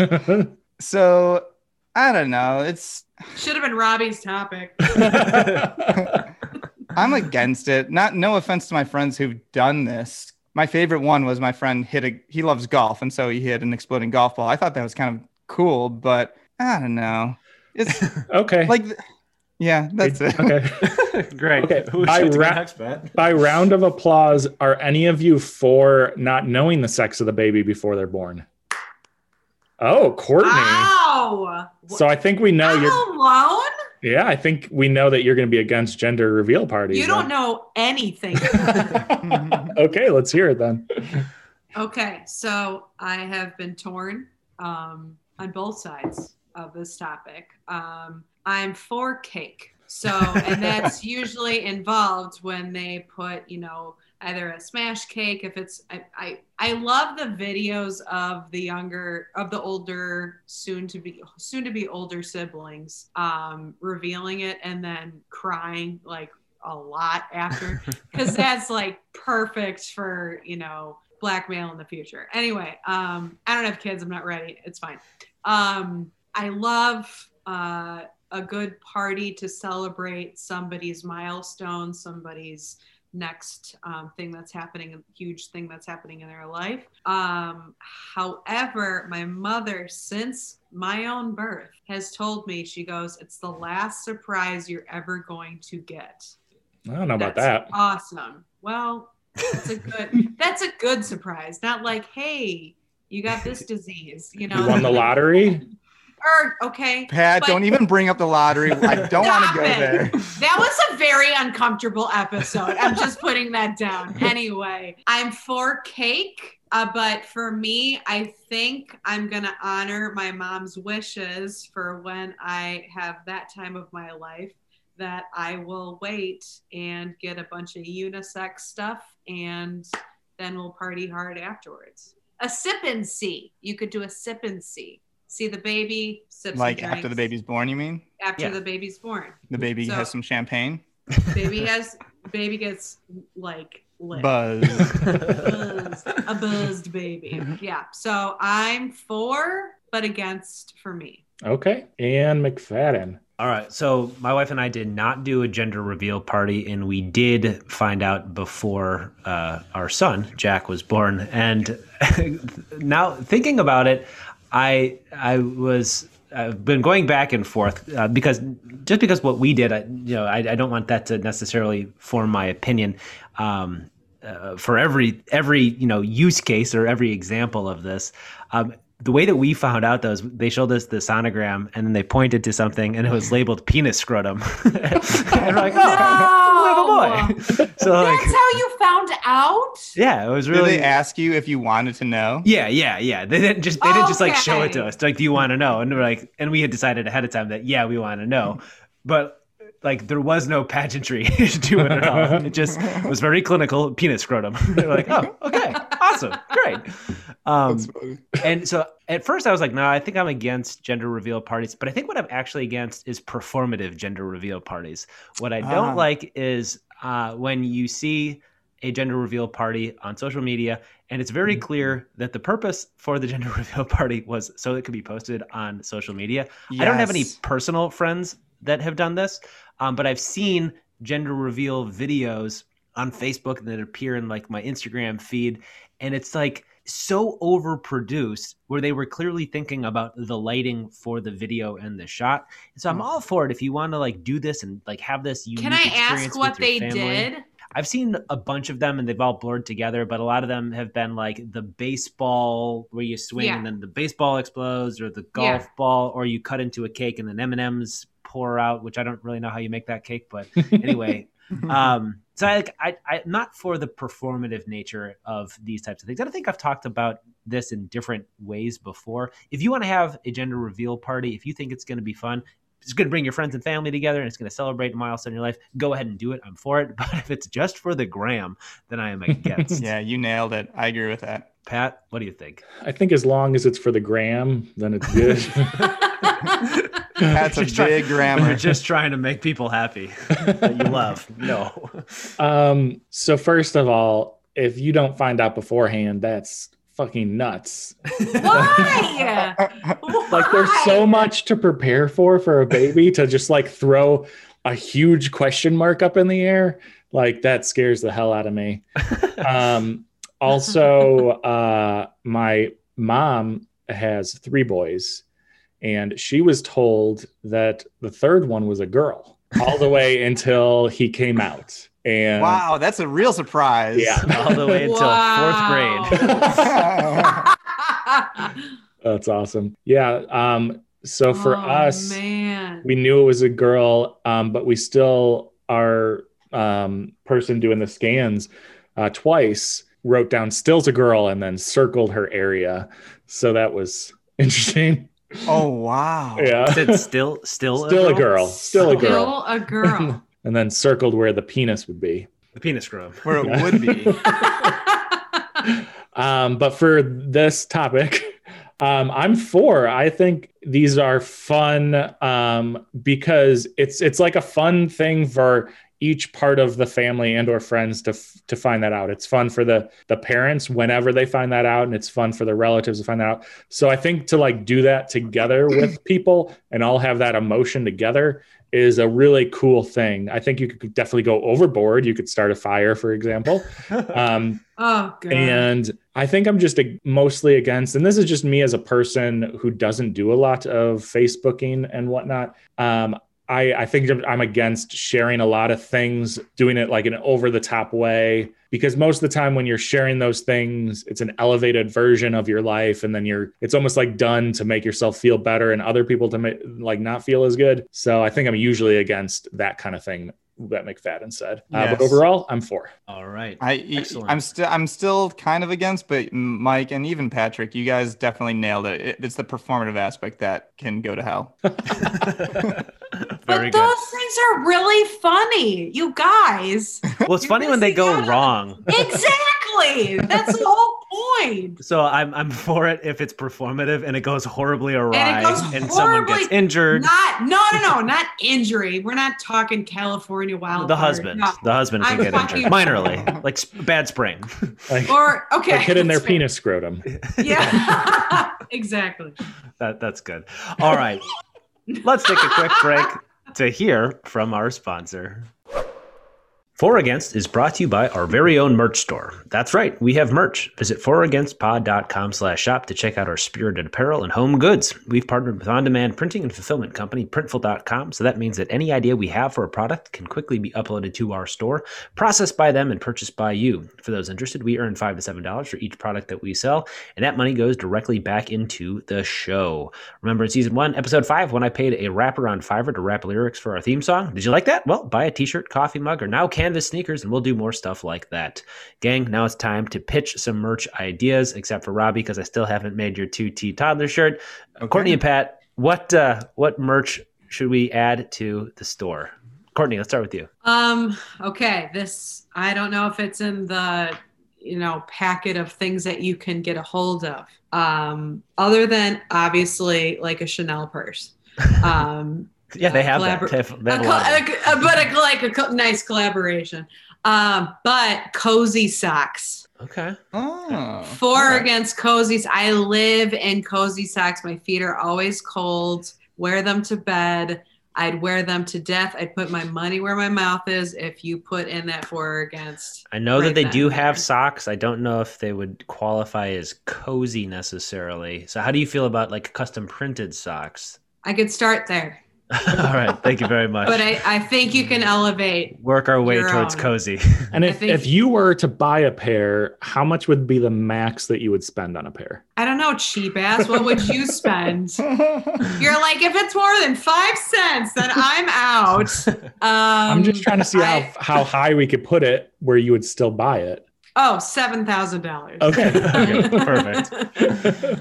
So i don't know. It's should have been Robbie's topic. i'm against it. Not no offense to my friends who've done this my favorite one was my friend hit a he loves golf and so he hit an exploding golf ball i thought that was kind of cool but i don't know it's okay. like yeah that's it okay. Great. Okay, Who I should ra- next, By round of applause, are any of you for not knowing the sex of the baby before they're born? Oh, Courtney. Ow! So I think we know I'm you're. alone. Yeah, I think we know that you're going to be against gender reveal parties. You don't know anything. Okay, let's hear it then. Okay, so I have been torn um, on both sides of this topic. Um, I'm for cake. So, and that's usually involved when they put, you know, either a smash cake, if it's, I, I, I love the videos of the younger, of the older, soon to be, soon to be older siblings um, revealing it and then crying like a lot after, because that's like perfect for, you know, blackmail in the future. Anyway, um, I don't have kids. I'm not ready. It's fine. Um, I love uh, a good party to celebrate somebody's milestone, somebody's next um, thing that's happening, a huge thing that's happening in their life. Um, however, my mother, since my own birth, has told me, she goes, it's the last surprise you're ever going to get. I don't know about that. Awesome. Well, that's a good that's a good surprise. Not like, hey, you got this disease, you know. You won the lottery? Or okay. pat but don't even bring up the lottery i don't want to Stop go it. there That was a very uncomfortable episode. I'm just putting that down. Anyway, I'm for cake, uh, but for me, I think I'm gonna honor my mom's wishes for when I have that time of my life. That I will wait and get a bunch of unisex stuff, and then we'll party hard afterwards. A sip and see. You could do a sip and see. See the baby, sip some like after the baby's born you mean after Yeah. the baby's born. the baby So- has some champagne Baby has baby gets like lit. buzz Buzzed. a buzzed baby. Mm-hmm. Yeah. So I'm for, but against for me. Okay. And McFadden. All right. So my wife and I did not do a gender reveal party, and we did find out before uh, our son Jack was born. And now thinking about it, I I was I've been going back and forth uh, because just because what we did, I, you know, I, I don't want that to necessarily form my opinion. Um, uh, for every every you know use case or every example of this. Um, the way that we found out though is they showed us the sonogram and then they pointed to something and it was labeled penis scrotum. and we're like, oh, we have a boy. so like, That's how you found out? yeah, it was did really. they ask you if you wanted to know yeah, yeah, yeah. They didn't just they didn't just like show it to Okay. us. Like, do you want to know? And we're like, and we had decided ahead of time that yeah, we want to know. But like there was no pageantry to it at all. It just was very clinical penis scrotum. They're like, oh, okay, awesome, great. Um, and so at first I was like, no, I think I'm against gender reveal parties. But I think what I'm actually against is performative gender reveal parties. What I don't Ah. like is uh, when you see a gender reveal party on social media and it's very clear that the purpose for the gender reveal party was so it could be posted on social media. I don't have any personal friends that have done this, um, but I've seen gender reveal videos on Facebook that appear in like my Instagram feed, and it's like so overproduced where they were clearly thinking about the lighting for the video and the shot. And so I'm all for it if you want to like do this and like have this unique Can I ask what they family. did? I've seen a bunch of them and they've all blurred together, but a lot of them have been like the baseball where you swing Yeah. and then the baseball explodes, or the golf Yeah. ball, or you cut into a cake and then M and M's pour out, which I don't really know how you make that cake, but anyway. um, so I, like, I, I'm not for the performative nature of these types of things. And I think I've talked about this in different ways before. If you want to have a gender reveal party, if you think it's going to be fun, it's going to bring your friends and family together and it's going to celebrate a milestone in your life, go ahead and do it. I'm for it. But if it's just for the gram, then I am against. Yeah, you nailed it. I agree with that. Pat, what do you think? I think as long as it's for the gram, then it's good. That's a Just try- big We're just trying to make people happy that you love. No. um, so first of all, if you don't find out beforehand, that's fucking nuts. Why? Like there's so much to prepare for for a baby to just like throw a huge question mark up in the air. Like that scares the hell out of me. Um, also, uh, my mom has three boys, and she was told that the third one was a girl all the way until he came out. And wow, that's a real surprise. Yeah. All the way until Wow. fourth grade. That's awesome. Yeah. Um, so for Oh, us, man. we knew it was a girl, um, but we still, our um, person doing the scans uh, twice wrote down still's a girl and then circled her area. So that was interesting. Oh wow. Yeah. Said still, still, Still a girl. Still a girl. Still a girl. and then circled where the penis would be. The penis scrum. Where it would be. Um, but for this topic, um, I'm for. I think these are fun um, because it's it's like a fun thing for each part of the family and or friends to f- to find that out. It's fun for the the parents whenever they find that out, and it's fun for the relatives to find that out. So I think to like do that together with people and all have that emotion together is a really cool thing. I think you could definitely go overboard. You could start a fire, for example. Um, oh god. and I think I'm just a, mostly against, and this is just me as a person who doesn't do a lot of Facebooking and whatnot. Um, I, I think I'm- I'm against sharing a lot of things, doing it like an over the top way, because most of the time when you're sharing those things, it's an elevated version of your life. And then you're, it's almost like done to make yourself feel better and other people to make, like not feel as good. So I think I'm usually against that kind of thing that McFadden said. Uh, but overall, I'm for. All right. I Excellent. I'm still I'm still kind of against, but Mike and even Patrick, you guys definitely nailed it. it it's the performative aspect that can go to hell. Very but good. those things are really funny, you guys. Well, it's You're funny when they go out on- wrong. exactly. That's the whole point. So I'm I'm for it if it's performative and it goes horribly awry goes someone horribly- gets injured. Not no no no not injury. We're not talking California wild. the husband, No. the husband can I'm get talking- injured minorly, like sp- bad sprain. Like, Or okay. like hitting their fair. penis scrotum. Yeah. exactly. that that's good. All right, let's take a quick break to hear from our sponsor. For Against is brought to you by our very own merch store. That's right, we have merch. Visit foragainstpod.com slash shop to check out our spirited apparel and home goods. We've partnered with on-demand printing and fulfillment company Printful.com, so that means that any idea we have for a product can quickly be uploaded to our store, processed by them, and purchased by you. For those interested, we earn 5 to $7 for each product that we sell, and that money goes directly back into the show. Remember in season 1, episode 5, when I paid a rapper on Fiverr to rap lyrics for our theme song? Did you like that? Well, buy a t-shirt, coffee mug, or now canvas sneakers, and we'll do more stuff like that. Gang, now it's time to pitch some merch ideas, except for Robbie, because I still haven't made your 2T toddler shirt. Courtney and Pat, what uh, what merch should we add to the store? Courtney, let's start with you. Um, okay, this I don't know if it's in the you know packet of things that you can get a hold of. Um, other than obviously like a Chanel purse. Um, Yeah, they have collabor- that. They have, they have a co- lot of them. a- a- but a, like a co- nice collaboration. Um, but cozy socks. Okay. Oh, For okay. against cozies. I live in cozy socks. My feet are always cold. Wear them to bed. I'd wear them to death. I'd put my money where my mouth is if you put in that for or against. I know that they do and have socks. I don't know if they would qualify as cozy necessarily. So, how do you feel about like custom printed socks? I could start there, All right. Thank you very much. but I, I think you can elevate. Work our way towards own. cozy. And if, think- if you were to buy a pair, how much would be the max that you would spend on a pair? I don't know, cheap ass. What would you spend? You're like, if it's more than five cents, then I'm out. Um, I'm just trying to see how, I- how high we could put it where you would still buy it. Oh, seven thousand dollars. Okay. Okay, perfect.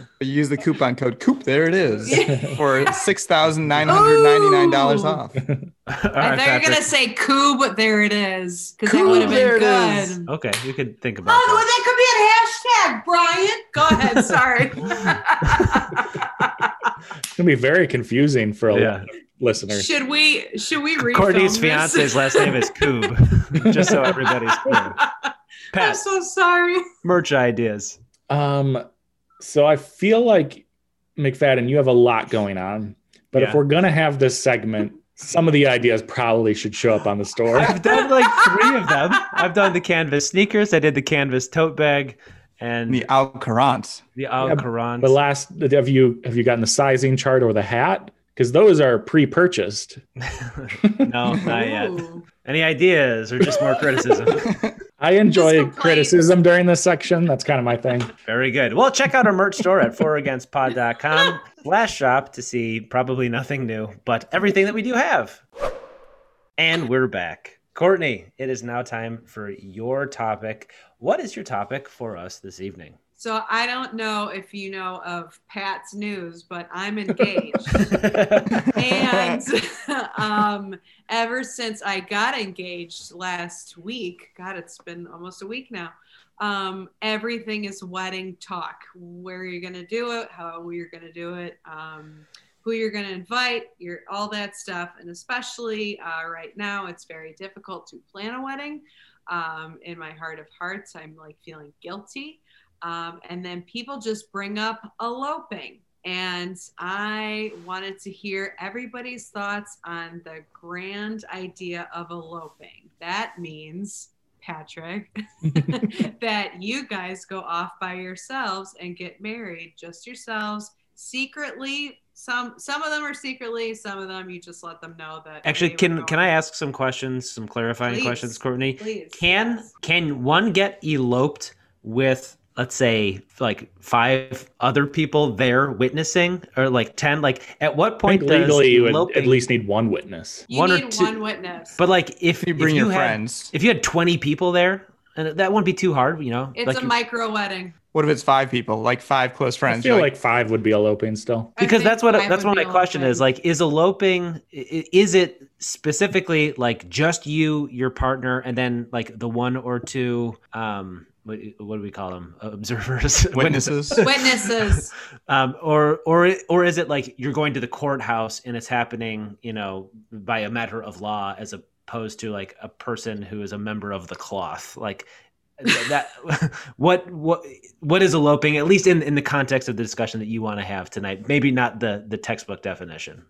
You use the coupon code COOP. There it is for six thousand nine hundred ninety nine dollars off. All I right, thought you were gonna say coup, but there it is, because that Coup, would have there been it is. good. Okay, we could think about Oh, that. well, that could be a hashtag, Brian. Go ahead. Sorry. It's gonna be very confusing for a Yeah. lot of listeners. should we? Should we refilm Courtney's fiance's last name is Coob, just so everybody's clear. I'm so sorry. merch ideas. Um, so I feel like McFadden, you have a lot going on, but Yeah. if we're gonna have this segment, some of the ideas probably should show up on the store. I've done like three of them. I've done the canvas sneakers. I did the canvas tote bag, and The Al Courant. the Al Yeah, Quran. The last, have you have you gotten the sizing chart or the hat? Because those are pre-purchased. no, not yet. Ooh. Any ideas or just more criticism? I enjoy criticism during this section. That's kind of my thing. Very good. Well, check out our merch store at foragainstpod.com slash shop to see probably nothing new, but everything that we do have. And we're back. Courtney, it is now time for your topic. What is your topic for us this evening? So I don't know if you know of Pat's news, but I'm engaged. and um, ever since I got engaged last week, God, it's been almost a week now. Um, everything is wedding talk. Where you're gonna do it, how you're gonna do it, um, who you're gonna invite, your all that stuff. And especially uh, right now, it's very difficult to plan a wedding. Um, in my heart of hearts, I'm like feeling guilty. Um, and then people just bring up eloping. And I wanted to hear everybody's thoughts on the grand idea of eloping. That means, Patrick, that you guys go off by yourselves and get married just yourselves secretly. Some some of them are secretly, some of them you just let them know that. Actually, can can I ask some questions, some clarifying Please. questions, Courtney? Please. Can yes. can one get eloped with let's say like five other people there witnessing or like 10 like at what point think does legally you would at least need one witness. You one or two- one witness. but like if You bring if your had, friends. if you had 20 people there and that wouldn't be too hard you know it's like a you- micro wedding. What if it's five people, like five close friends. I feel You're like five would be eloping still. Because that's what that's would what my be question eloping. is like is eloping i- i- is it specifically like just you your partner and then like the one or two um what, what do we call them observers witnesses. Witnesses. um, or or or is it like you're going to the courthouse and it's happening, you know, by a matter of law, as opposed to like a person who is a member of the cloth, like that. what what what is eloping? At least in in the context of the discussion that you want to have tonight, maybe not the the textbook definition.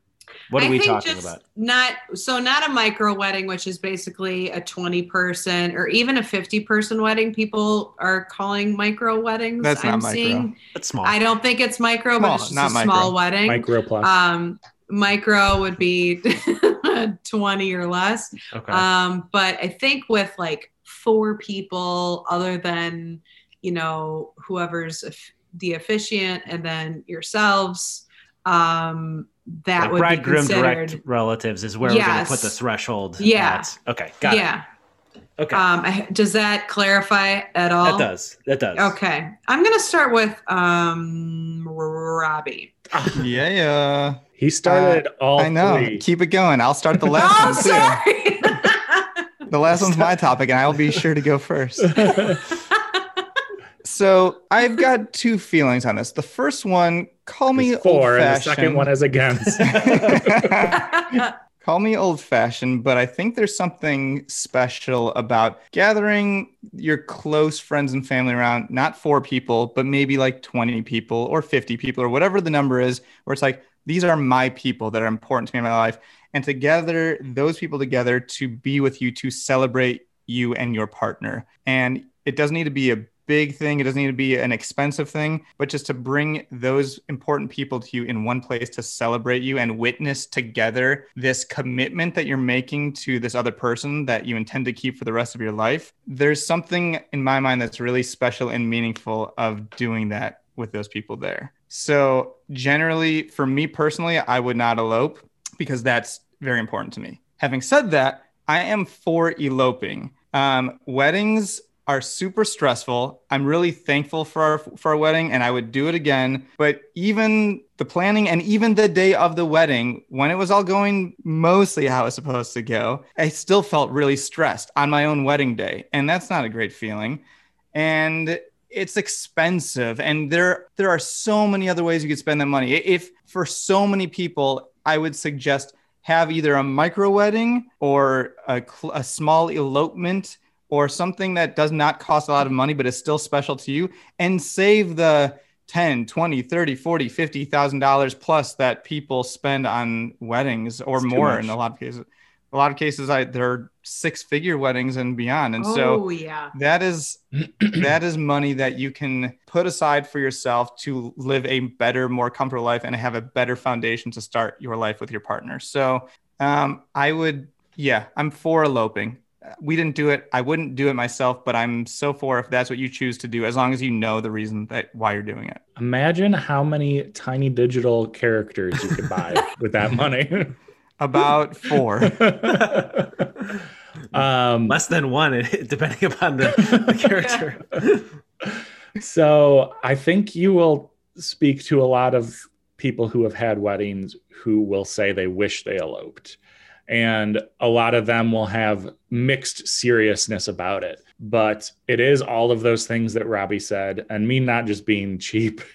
What are I we think talking just about? Not so not a micro wedding, which is basically a 20 person or even a 50 person wedding. People are calling micro weddings. That's not I'm micro. seeing. It's small. I don't think it's micro, but it's just not a micro. small wedding. Micro plus. Um, micro would be 20 or less. okay. Um, but I think with like four people, other than you know whoever's the officiant, and then yourselves, um, that like would bride be groom considered. direct relatives is where we're going to put the threshold. Yeah. at. Okay. Got yeah. it. Yeah. Okay. Um, does that clarify at all? that does. That does. Okay. I'm gonna start with um Robbie. yeah, yeah. he started all I know. three. Keep it going. I'll start the Oh, last I'm one too. sorry. The last one's my topic, and I will be sure to go first. So I've got two feelings on this. The first one, call me four, and the second one is against. Call me old fashioned, but I think there's something special about gathering your close friends and family around, not four people, but maybe like 20 people or 50 people or whatever the number is, where it's like, these are my people that are important to me in my life. And to gather those people together to be with you, to celebrate you and your partner. And it doesn't need to be a big thing. It doesn't need to be an expensive thing, but just to bring those important people to you in one place to celebrate you and witness together this commitment that you're making to this other person that you intend to keep for the rest of your life. There's something in my mind that's really special and meaningful of doing that with those people there. So, generally, for me personally, I would not elope because that's very important to me. Having said that, I am for eloping. Um, weddings are super stressful. I'm really thankful for our for our wedding and I would do it again. But even the planning and even the day of the wedding, when it was all going mostly how it was supposed to go, I still felt really stressed on my own wedding day. And that's not a great feeling. And it's expensive and there there are so many other ways you could spend that money. If for so many people, I would suggest have either a micro wedding or a, a small elopement or something that does not cost a lot of money but is still special to you and save the 10 20 30 40 50 thousand dollars plus that people spend on weddings or It's more in a lot of cases. A lot of cases I, there are six figure weddings and beyond and so oh yeah. that is that is money that you can put aside for yourself to live a better more comfortable life and have a better foundation to start your life with your partner. So um, i would yeah i'm for eloping we didn't do it i wouldn't do it myself but i'm so for if that's what you choose to do as long as you know the reason that why you're doing it Imagine how many tiny digital characters you could buy with that money. about four um, Less than one, depending upon the, the character. so I think you will speak to a lot of people who have had weddings who will say they wish they eloped. And a lot of them will have mixed seriousness about it. But it is all of those things that Robbie said, and me not just being cheap.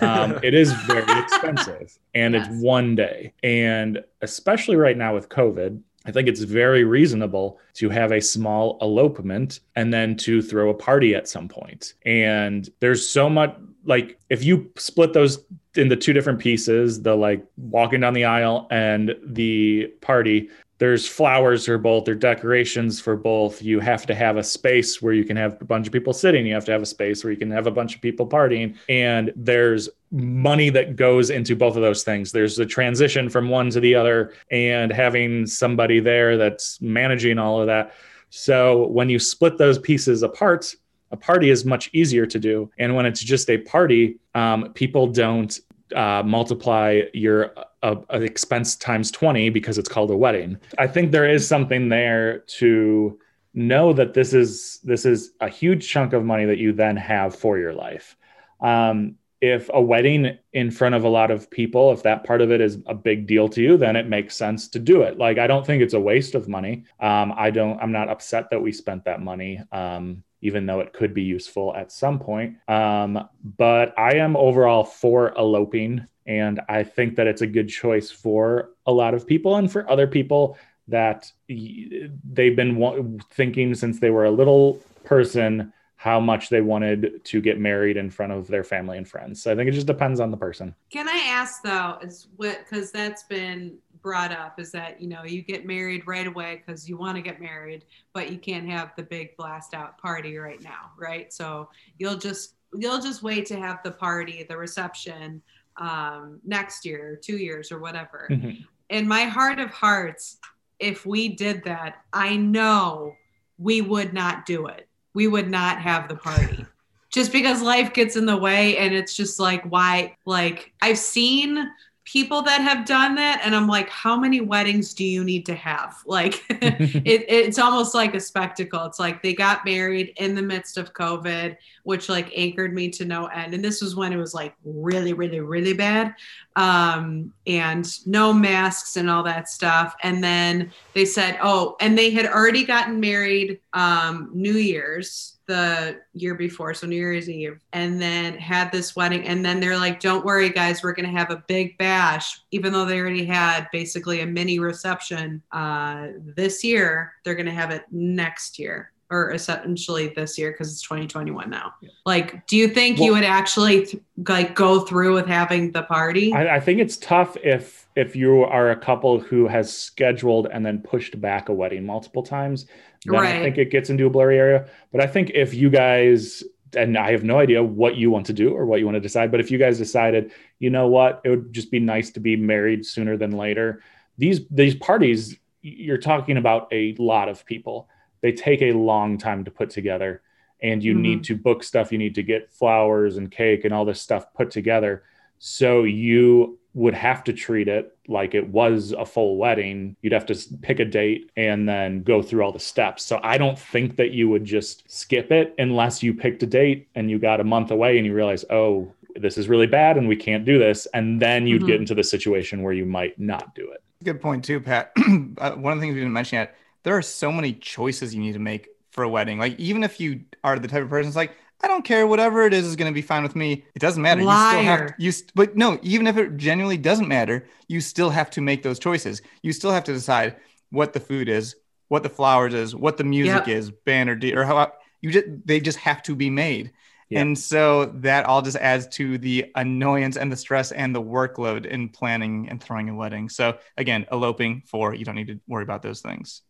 Um, it is very expensive and Yes. it's one day. And especially right now with COVID, I think it's very reasonable to have a small elopement and then to throw a party at some point. And there's so much like if you split those into two different pieces, the like walking down the aisle and the party, there's flowers for both, there decorations for both. You have to have a space where you can have a bunch of people sitting. You have to have a space where you can have a bunch of people partying. And there's money that goes into both of those things. There's the transition from one to the other and having somebody there that's managing all of that. So when you split those pieces apart, a party is much easier to do. And when it's just a party, um, people don't uh, multiply your uh, uh, expense times 20 because it's called a wedding. I think there is something there to know that this is this is a huge chunk of money that you then have for your life. Um, if a wedding in front of a lot of people, if that part of it is a big deal to you, then it makes sense to do it. Like I don't think it's a waste of money. Um, I don't. I'm not upset that we spent that money. Um, even though it could be useful at some point. Um, but I am overall for eloping, and I think that it's a good choice for a lot of people and for other people that they've been thinking since they were a little person how much they wanted to get married in front of their family and friends. So I think it just depends on the person. Can I ask though, is what because that's been brought up is that you know you get married right away because you want to get married, but you can't have the big blast out party right now, right? So you'll just you'll just wait to have the party, the reception um, next year, two years, or whatever. Mhm. In my heart of hearts, if we did that, I know we would not do it. We would not have the party just because life gets in the way and it's just like why like i've seen people that have done that and i'm like how many weddings do you need to have? Like it, it's almost like a spectacle. It's like they got married in the midst of covid which like anchored me to no end. And this was when it was like really really really bad. Um and no masks and all that stuff. And then they said oh and they had already gotten married um new year's the year before, so New Year's Eve, and then had this wedding. And then they're like, don't worry, guys, we're going to have a big bash. Even though they already had basically a mini reception uh, this year, they're going to have it next year or essentially this year because it's 2021 now. Yeah. Like, do you think well, you would actually th- like go through with having the party? I, I think it's tough if if you are a couple who has scheduled and then pushed back a wedding multiple times then right. I think it gets into a blurry area. But I think if you guys and I have no idea what you want to do or what you want to decide, but if you guys decided, you know what, it would just be nice to be married sooner than later. These these parties, you're talking about a lot of people. They take a long time to put together, and you mm-hmm. need to book stuff. You need to get flowers and cake and all this stuff put together. So you would have to treat it like it was a full wedding. You'd have to pick a date and then go through all the steps. So I don't think that you would just skip it unless you picked a date and you got a month away and you realize, oh, this is really bad and we can't do this. And then you'd mm-hmm. get into the situation where you might not do it. Good point, too, Pat. uh, one of the things we didn't mention yet, there are so many choices you need to make for a wedding. Like, even if you are the type of person that's like, I don't care. Whatever it is is going to be fine with me. It doesn't matter. Liar. You still have to, you. But no, even if it genuinely doesn't matter, you still have to make those choices. You still have to decide what the food is, what the flowers is, what the music yep. is, band or D, or how you just. They just have to be made. Yep. And so that all just adds to the annoyance and the stress and the workload in planning and throwing a wedding. So again, eloping for you don't need to worry about those things.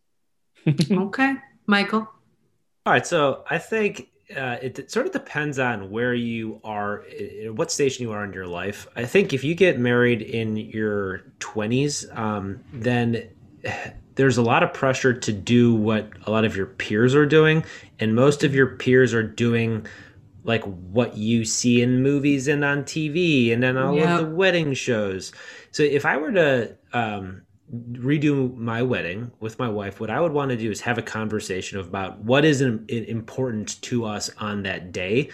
okay, Michael. All right, so I think uh, it, sort of depends on where you are, what station you are in your life. I think if you get married in your 20s, um, then there's a lot of pressure to do what a lot of your peers are doing, and most of your peers are doing like what you see in movies and on TV and then all yep. of the wedding shows. So if I were to um, redo my wedding with my wife, what I would want to do is have a conversation about what is important to us on that day,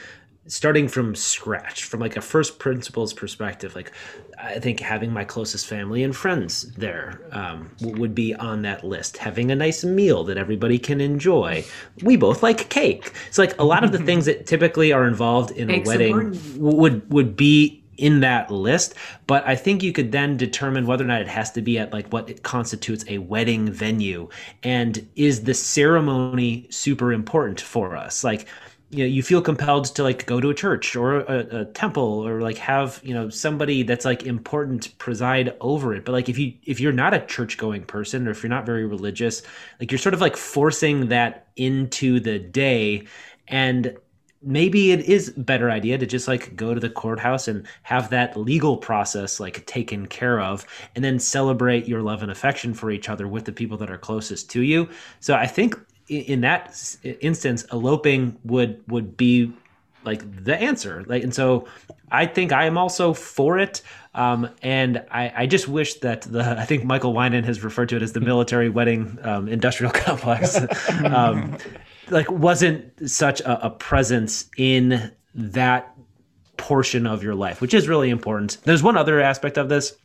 starting from scratch, from like a first principles perspective. Like, I think having my closest family and friends there um, would be on that list. Having a nice meal that everybody can enjoy. We both like cake. So, like, a lot of the things that typically are involved in Cake's a wedding important. would would be in that list but i think you could then determine whether or not it has to be at like what it constitutes a wedding venue and is the ceremony super important for us? Like you know you feel compelled to like go to a church or a, a, temple or like have you know somebody that's like important preside over it but like if you if you're not a church going person or if you're not very religious like you're sort of like forcing that into the day and maybe it is a better idea to just like go to the courthouse and have that legal process like taken care of and then celebrate your love and affection for each other with the people that are closest to you so i think in that instance eloping would would be like the answer like and so i think i am also for it um, and I, I, just wish that the I think Michael Winan has referred to it as the military wedding um, industrial complex. um, like wasn't such a, a presence in that portion of your life, which is really important. There's one other aspect of this.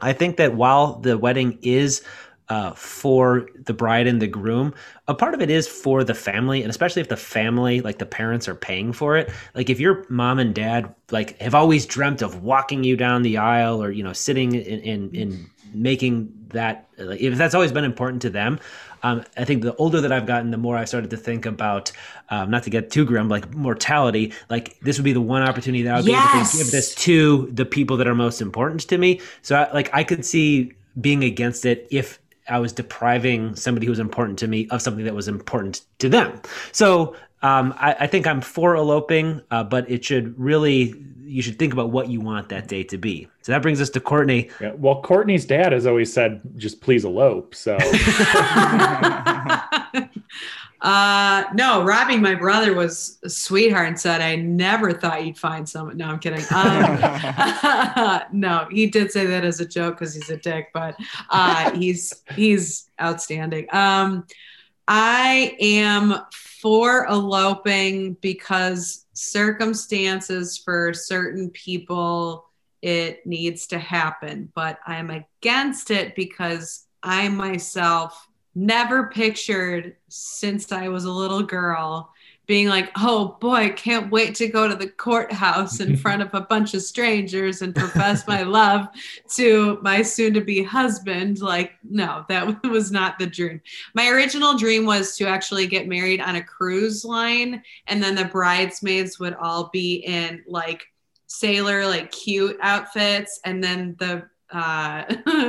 I think that while the wedding is uh, for the bride and the groom. A part of it is for the family, and especially if the family, like the parents, are paying for it. Like if your mom and dad, like have always dreamt of walking you down the aisle, or you know, sitting in in, in making that, like, if that's always been important to them, um, I think the older that I've gotten, the more I started to think about, um, not to get too grim, like mortality. Like this would be the one opportunity that I would yes! be able to give this to the people that are most important to me. So, I, like, I could see being against it if I was depriving somebody who was important to me of something that was important to them. So um, I, I, think I'm for eloping, uh, but it should really you should think about what you want that day to be. So that brings us to Courtney. Yeah, well, Courtney's dad has always said, "Just please elope." So. Uh, no, Robbie, my brother, was a sweetheart and said, "I never thought you'd find someone." No, I'm kidding. Um, no, he did say that as a joke because he's a dick, but uh, he's he's outstanding. Um, I am for eloping because circumstances for certain people it needs to happen, but I'm against it because I myself never pictured since I was a little girl being like, oh boy, can't wait to go to the courthouse in front of a bunch of strangers and profess my love to my soon to be husband. Like, no, that was not the dream. My original dream was to actually get married on a cruise line, and then the bridesmaids would all be in like sailor, like cute outfits, and then the uh,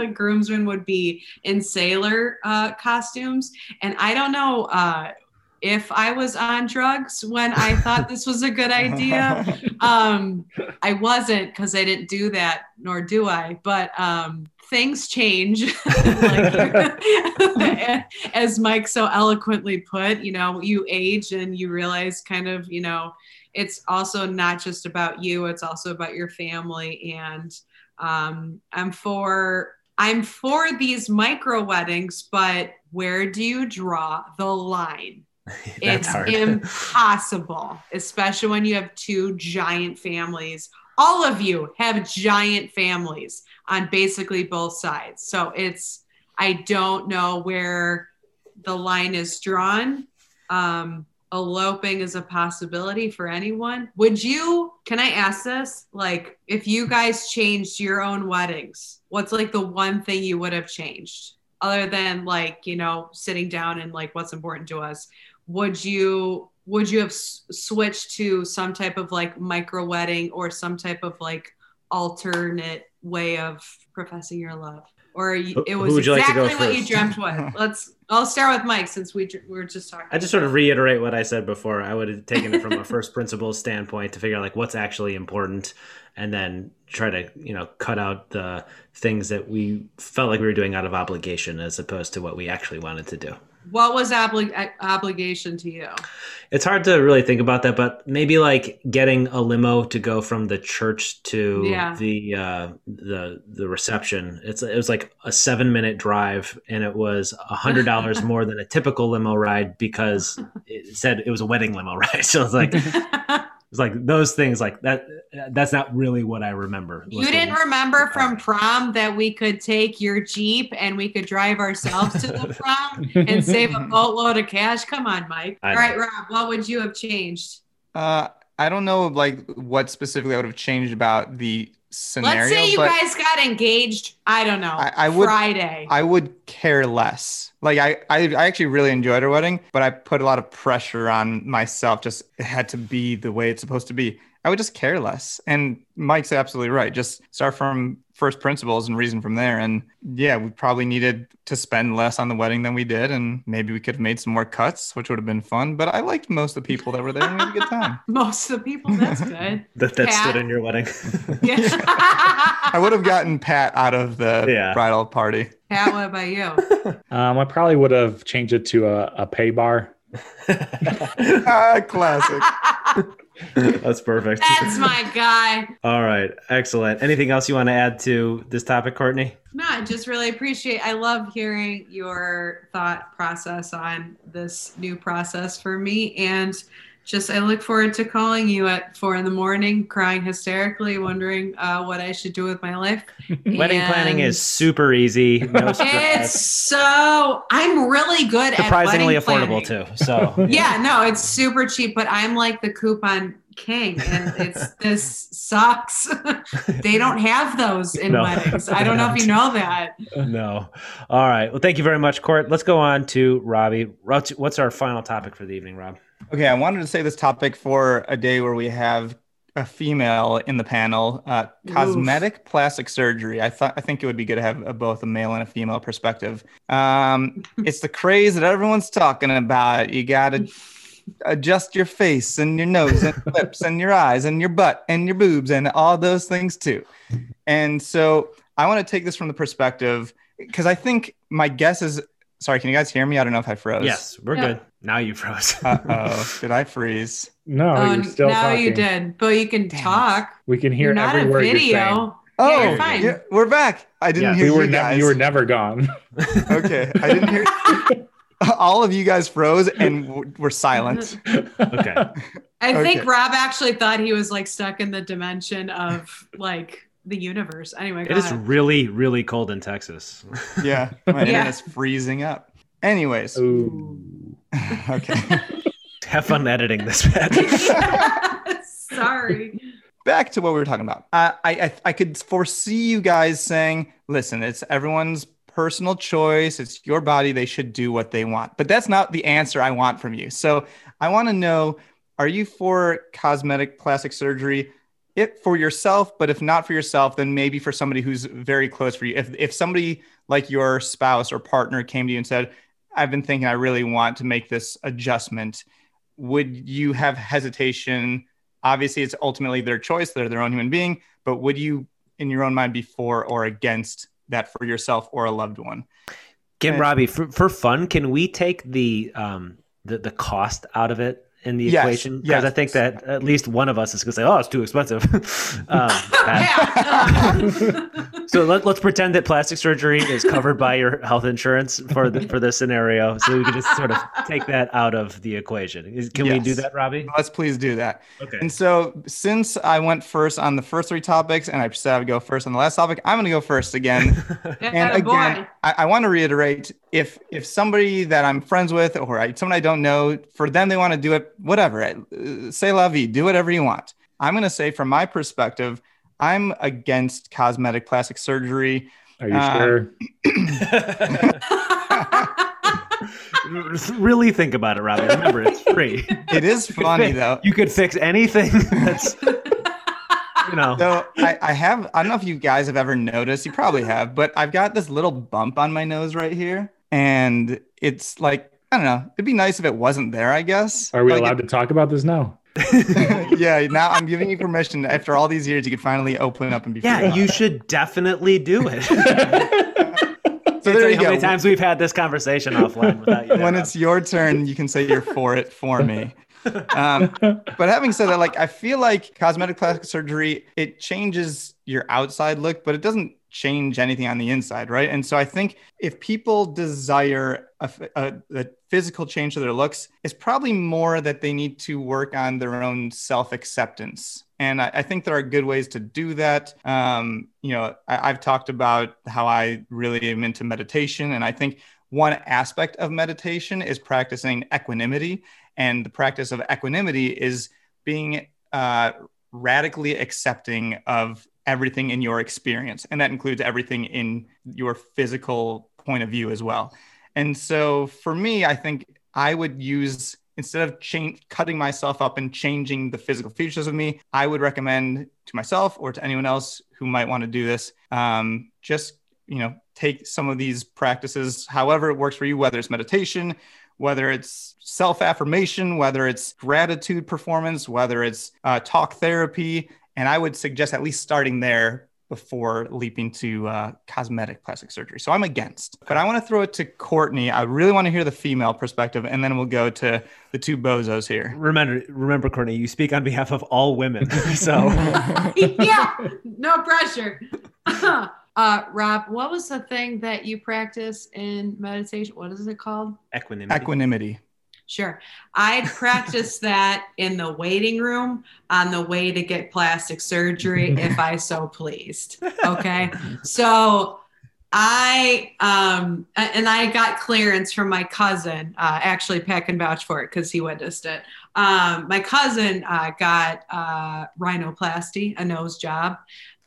groomsmen would be in sailor uh, costumes. And I don't know uh, if I was on drugs when I thought this was a good idea. Um, I wasn't because I didn't do that, nor do I. But um, things change, like, as Mike so eloquently put. You know, you age and you realize kind of, you know, it's also not just about you; it's also about your family and um, I'm for I'm for these micro weddings, but where do you draw the line? it's hard. impossible, especially when you have two giant families. All of you have giant families on basically both sides. So it's, I don't know where the line is drawn. Um, eloping is a possibility for anyone. Would you, can I ask this? Like, if you guys changed your own weddings, what's like the one thing you would have changed other than like, you know, sitting down and like what's important to us? Would you, would you have s- switched to some type of like micro wedding or some type of like alternate way of professing your love? or you, it was exactly like what you dreamt with. Let's. I'll start with Mike since we, we were just talking. I just sort of reiterate what I said before. I would have taken it from a first principles standpoint to figure out like what's actually important, and then try to you know cut out the things that we felt like we were doing out of obligation as opposed to what we actually wanted to do. What was obli- obligation to you? It's hard to really think about that, but maybe like getting a limo to go from the church to yeah. the uh, the the reception. It's it was like a seven minute drive, and it was a hundred dollars more than a typical limo ride because it said it was a wedding limo ride. So it's like it's like those things like that that's not really what i remember. You didn't remember from prom that we could take your jeep and we could drive ourselves to the prom and save a boatload of cash? Come on mike. All right rob what would you have changed? Uh i don't know like what specifically i would have changed about the scenario. Let's say you guys got engaged. I don't know. I, I would Friday. I would care less. Like I, I, I actually really enjoyed our wedding, but I put a lot of pressure on myself. Just it had to be the way it's supposed to be. I would just care less. And Mike's absolutely right. Just start from first principles and reason from there. And yeah, we probably needed to spend less on the wedding than we did. And maybe we could have made some more cuts, which would have been fun. But I liked most of the people that were there and we had a good time. most of the people, that's good. that that stood in your wedding. yeah. I would have gotten Pat out of the yeah. bridal party. Pat, what about you? Um, I probably would have changed it to a, a pay bar. ah, classic. That's perfect. That's my guy. All right. Excellent. Anything else you want to add to this topic, Courtney? No, I just really appreciate I love hearing your thought process on this new process for me and just I look forward to calling you at four in the morning, crying hysterically, wondering uh, what I should do with my life. Wedding and planning is super easy. No it's so I'm really good at surprisingly affordable planning. too. So yeah. yeah, no, it's super cheap, but I'm like the coupon king, and it's this sucks. they don't have those in no, weddings. I don't know if you know that. No. All right. Well, thank you very much, Court. Let's go on to Robbie. What's our final topic for the evening, Rob? Okay, I wanted to say this topic for a day where we have a female in the panel. Uh, cosmetic Oof. plastic surgery. I thought I think it would be good to have a, both a male and a female perspective. Um, it's the craze that everyone's talking about. You got to adjust your face and your nose and lips and your eyes and your butt and your boobs and all those things too. And so I want to take this from the perspective because I think my guess is sorry, can you guys hear me? I don't know if I froze. Yes, we're yeah. good. Now you froze. Oh, did I freeze? No, oh, you're um, still now talking. you did, but you can Damn talk. We can hear You're not every a word you're saying. video. Oh, Yeah, you're oh, fine. yeah, we're back. I didn't Yeah. hear We were you never. guys. You were never gone. okay. I didn't hear. All of you guys froze and w- were silent. okay. I Okay. think Rob actually thought he was like stuck in the dimension of like the universe. Anyway, It is ahead. really, really cold in Texas. Yeah, my Yeah. internet's freezing up. Anyways, Ooh. okay. Have fun editing this, Patrick. Sorry. back to what we were talking about. Uh, I, I I could foresee you guys saying, "Listen, it's everyone's personal choice. It's your body. They should do what they want." But that's not the answer I want from you. So I want to know: Are you for cosmetic plastic surgery? It for yourself, but if not for yourself, then maybe for somebody who's very close for you. If if somebody like your spouse or partner came to you and said, "I've been thinking, I really want to make this adjustment," would you have hesitation? obviously it's ultimately their choice they're their own human being but would you in your own mind be for or against that for yourself or a loved one. Can And- Robbie, for, for fun, can we take the um the, the cost out of it in the Yes, equation? Because yes. I think that at least one of us is going to say, "Oh, it's too expensive." um, Pat, Yeah. so let, let's pretend that plastic surgery is covered by your health insurance for the, for this scenario, so we can just sort of take that out of the equation. Is, can we do that, Robbie? let's please do that Okay. and so since i went first on the first three topics and i said i would go first on the last topic i'm going to go first again and Yeah, again. I, I want to reiterate if if somebody that i'm friends with or I, someone i don't know for them they want to do it whatever uh, say la vie do whatever you want i'm going to say from my perspective i'm against cosmetic plastic surgery Are you Uh, sure? really think about it, Robbie. Remember, it's free. it is funny though You could fix anything that's you know. So I, I have I don't know if you guys have ever noticed, you probably have, but I've got this little bump on my nose right here. And it's like, I don't know, it'd be nice if it wasn't there, I guess. Are we Like, allowed to talk about this now? yeah, now I'm giving you permission. After all these years, you could finally open up and be free Yeah, about you it. should definitely do it. So there you How many times we've had this conversation offline without you. When it's your turn, you can say you're for it for me. Um, but having said that, like I feel like cosmetic plastic surgery, it changes your outside look, but it doesn't change anything on the inside, right? And so I think if people desire a physical change to their looks, it's probably more that they need to work on their own self acceptance. And I, I think there are good ways to do that. Um, you know, I, I've talked about how I really am into meditation, and I think one aspect of meditation is practicing equanimity. And the practice of equanimity is being uh, radically accepting of everything in your experience. And that includes everything in your physical point of view as well. And so for me, I think I would use, instead of change, cutting myself up and changing the physical features of me, I would recommend to myself or to anyone else who might want to do this, um, just, you know, take some of these practices, however it works for you, whether it's meditation, whether it's self affirmation, whether it's gratitude performance, whether it's uh, talk therapy. And I would suggest at least starting there before leaping to uh, cosmetic plastic surgery. So I'm against. But I want to throw it to Courtney. I really want to hear the female perspective, and then we'll go to the two bozos here. remember, remember, Courtney, you speak on behalf of all women. So yeah, no pressure. uh, Rob, what was the thing that you practice in meditation? What is it called? equanimity. Equanimity. Sure. I practiced that in the waiting room on the way to get plastic surgery, if I so pleased. Okay. So I, um, and I got clearance from my cousin. Uh, actually, Pat can vouch for it because he witnessed it. Um, my cousin uh, got uh, rhinoplasty, a nose job,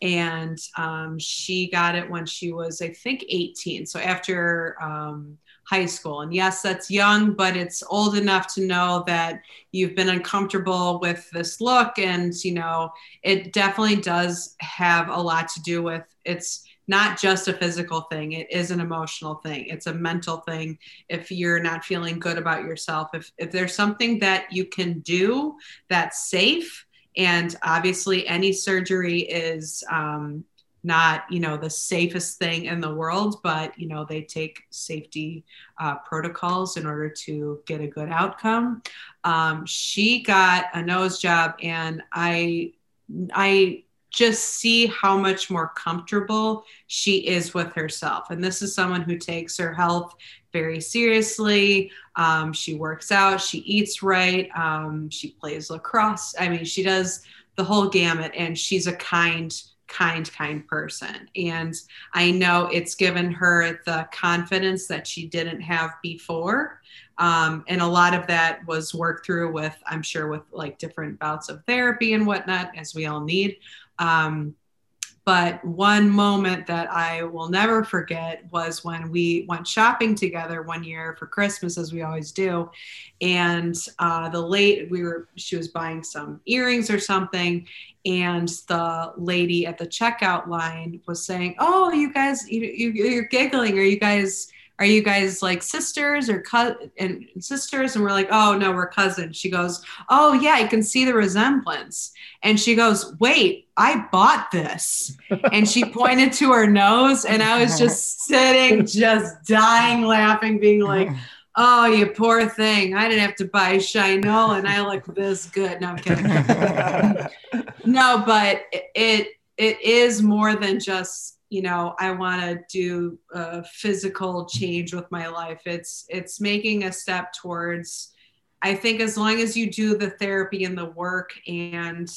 and um, she got it when she was, I think, 18. So after, um, high school. And yes, that's young, but it's old enough to know that you've been uncomfortable with this look. And, you know, it definitely does have a lot to do with it's not just a physical thing, it is an emotional thing, it's a mental thing. If you're not feeling good about yourself, if, if there's something that you can do that's safe, and obviously any surgery is, um, not you know the safest thing in the world but you know they take safety uh, protocols in order to get a good outcome. Um, she got a nose job and i i just see how much more comfortable she is with herself. And this is someone who takes her health very seriously. Um, she works out she eats right um, she plays lacrosse. I mean she does the whole gamut and she's a kind kind, kind person. And I know it's given her the confidence that she didn't have before. Um, and a lot of that was worked through with, I'm sure, with like different bouts of therapy and whatnot, as we all need. Um, but one moment that I will never forget was when we went shopping together one year for Christmas, as we always do. And uh, the late, we were, she was buying some earrings or something. And the lady at the checkout line was saying, Oh, you guys, you, you, you're giggling. Are you guys, are you guys like sisters or co- and sisters? And we're like oh no we're cousins. She goes oh yeah i can see the resemblance. And she goes wait i bought this. And she pointed to her nose and i was just sitting just dying laughing being like oh you poor thing. I didn't have to buy Shinola and i look this good. No i'm kidding. No but it it is more than just you know i want to do a physical change with my life. It's it's making a step towards i think as long as you do the therapy and the work and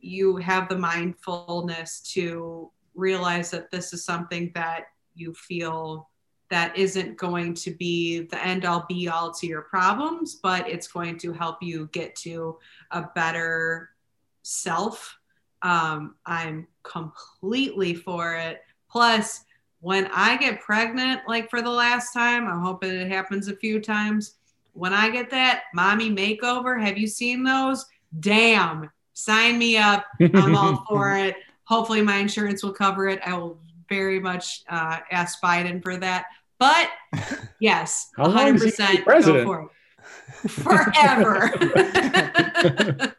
you have the mindfulness to realize that this is something that you feel that isn't going to be the end all be all to your problems but it's going to help you get to a better self um, I'm completely for it. Plus, when I get pregnant, like for the last time, I'm hoping it happens a few times. When I get that mommy makeover, have you seen those? Damn, sign me up. I'm all for it. Hopefully, my insurance will cover it. I will very much uh, ask Biden for that. But yes, 100% go for it forever.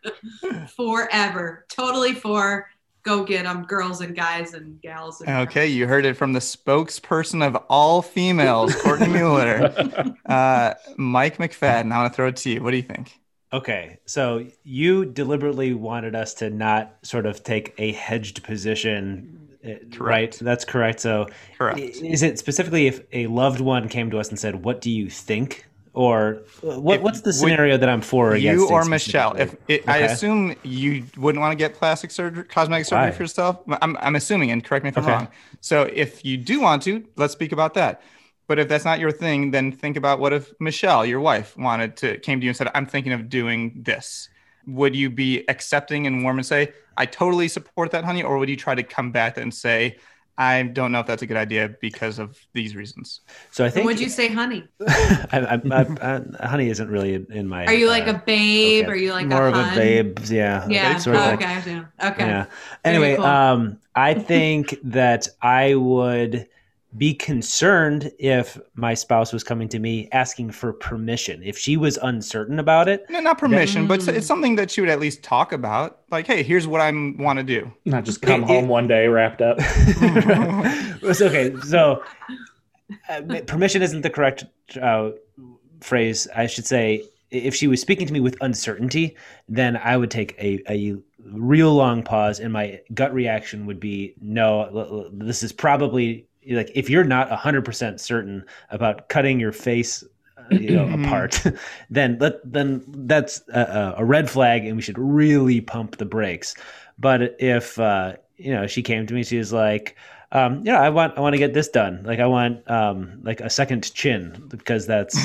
forever. Totally for go get them, girls and guys and gals. And okay, you heard it from the spokesperson of all females, Courtney Mueller. Uh, Mike McFadden, I want to throw it to you. What do you think? Okay, so you deliberately wanted us to not sort of take a hedged position uh, correct. right? That's correct. So, correct. Is it specifically if a loved one came to us and said, "What do you think?" Or uh, what, if, what's the scenario that I'm for? You or Michelle? If it, okay. I assume you wouldn't want to get plastic surgery, cosmetic surgery Why? for yourself. I'm, I'm assuming, and correct me if I'm wrong. So if you do want to, let's speak about that. But if that's not your thing, then think about what if Michelle, your wife, wanted to came to you and said, "I'm thinking of doing this." Would you be accepting and warm and say, "I totally support that, honey," or would you try to come back and say, I don't know if that's a good idea because of these reasons. So I think. Would you say honey? I, I, I, honey isn't really in my. Are you like uh, a babe? Okay. Are you like more of a babe? Yeah. Yeah. Sort of oh, like, okay. Okay. Yeah. Anyway, cool. um, I think that I would be concerned if my spouse was coming to me asking for permission. If she was uncertain about it, no, not permission, then, but it's something that she would at least talk about. Like, hey, here's what I want to do. Not just come it, home it, one day wrapped up. it's okay. So, uh, permission isn't the correct uh, phrase. I should say, if she was speaking to me with uncertainty, then I would take a, a real long pause, and my gut reaction would be, no, this is probably like if you're not 100% certain about cutting your face uh, you know apart then let then that's a, a, red flag and we should really pump the brakes. But if uh, you know she came to me she was like um, you know, I want I want to get this done. Like I want um, like a second chin because that's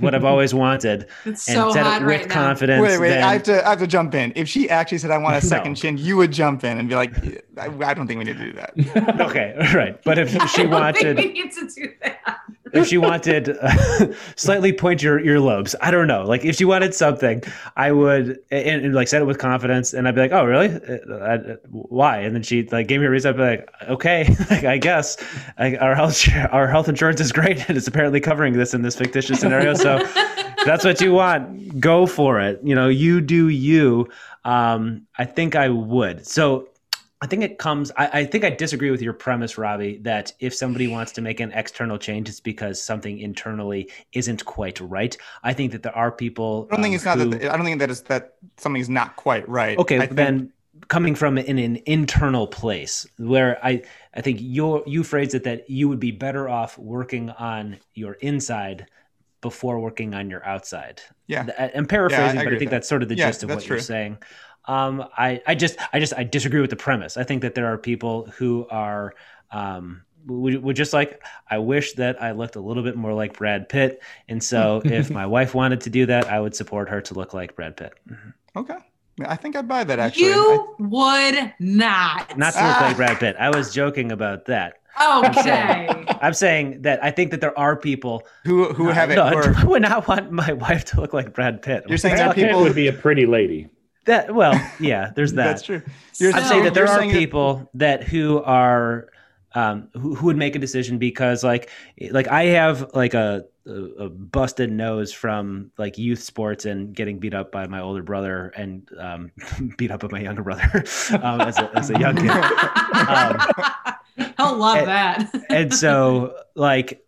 what I've always wanted. It's and so said hot it with right confidence. Wait, wait, then... I have to I have to jump in. If she actually said I want a second no. chin, you would jump in and be like, I, I, don't think we need to do that. okay, right. But if she wanted, we need to do that if she wanted uh, slightly point your earlobes, I don't know. Like if she wanted something, I would and, and like said it with confidence, and I'd be like, "Oh, really? Uh, I, why?" And then she like gave me a reason. I'd be like, "Okay, I guess I, our health our health insurance is great, and it's apparently covering this in this fictitious scenario. So that's what you want. Go for it. You know, you do you." Um, I think I would. So I think it comes. I, I, think I disagree with your premise, Robbie, that if somebody wants to make an external change, it's because something internally isn't quite right. I think that there are people. I don't think um, it's not that. I don't think that is that something's not quite right. Okay, I then think, coming from in an internal place where I I think you you phrased it that you would be better off working on your inside before working on your outside. Yeah, I'm paraphrasing, yeah, I but I think that. that's sort of the yeah, gist of what true. you're saying. Um, I, I just, I just, I disagree with the premise. I think that there are people who are, um, would, would just like, I wish that I looked a little bit more like Brad Pitt. And so if my wife wanted to do that, I would support her to look like Brad Pitt. Mm-hmm. Okay. I think I'd buy that actually. You I... would not. Not to look like Brad Pitt. I was joking about that. Okay. I'm saying that I think that there are people who who have it. No, I would not want my wife to look like Brad Pitt. You're saying that people would be a pretty lady. That well, yeah, there's that. That's true. You're I'd say that there are people that, that who are um, who, who would make a decision because like like I have like a, a, a busted nose from like youth sports and getting beat up by my older brother and um, beat up by my younger brother um, as, a, as a young kid. Um, I love and, that. and so like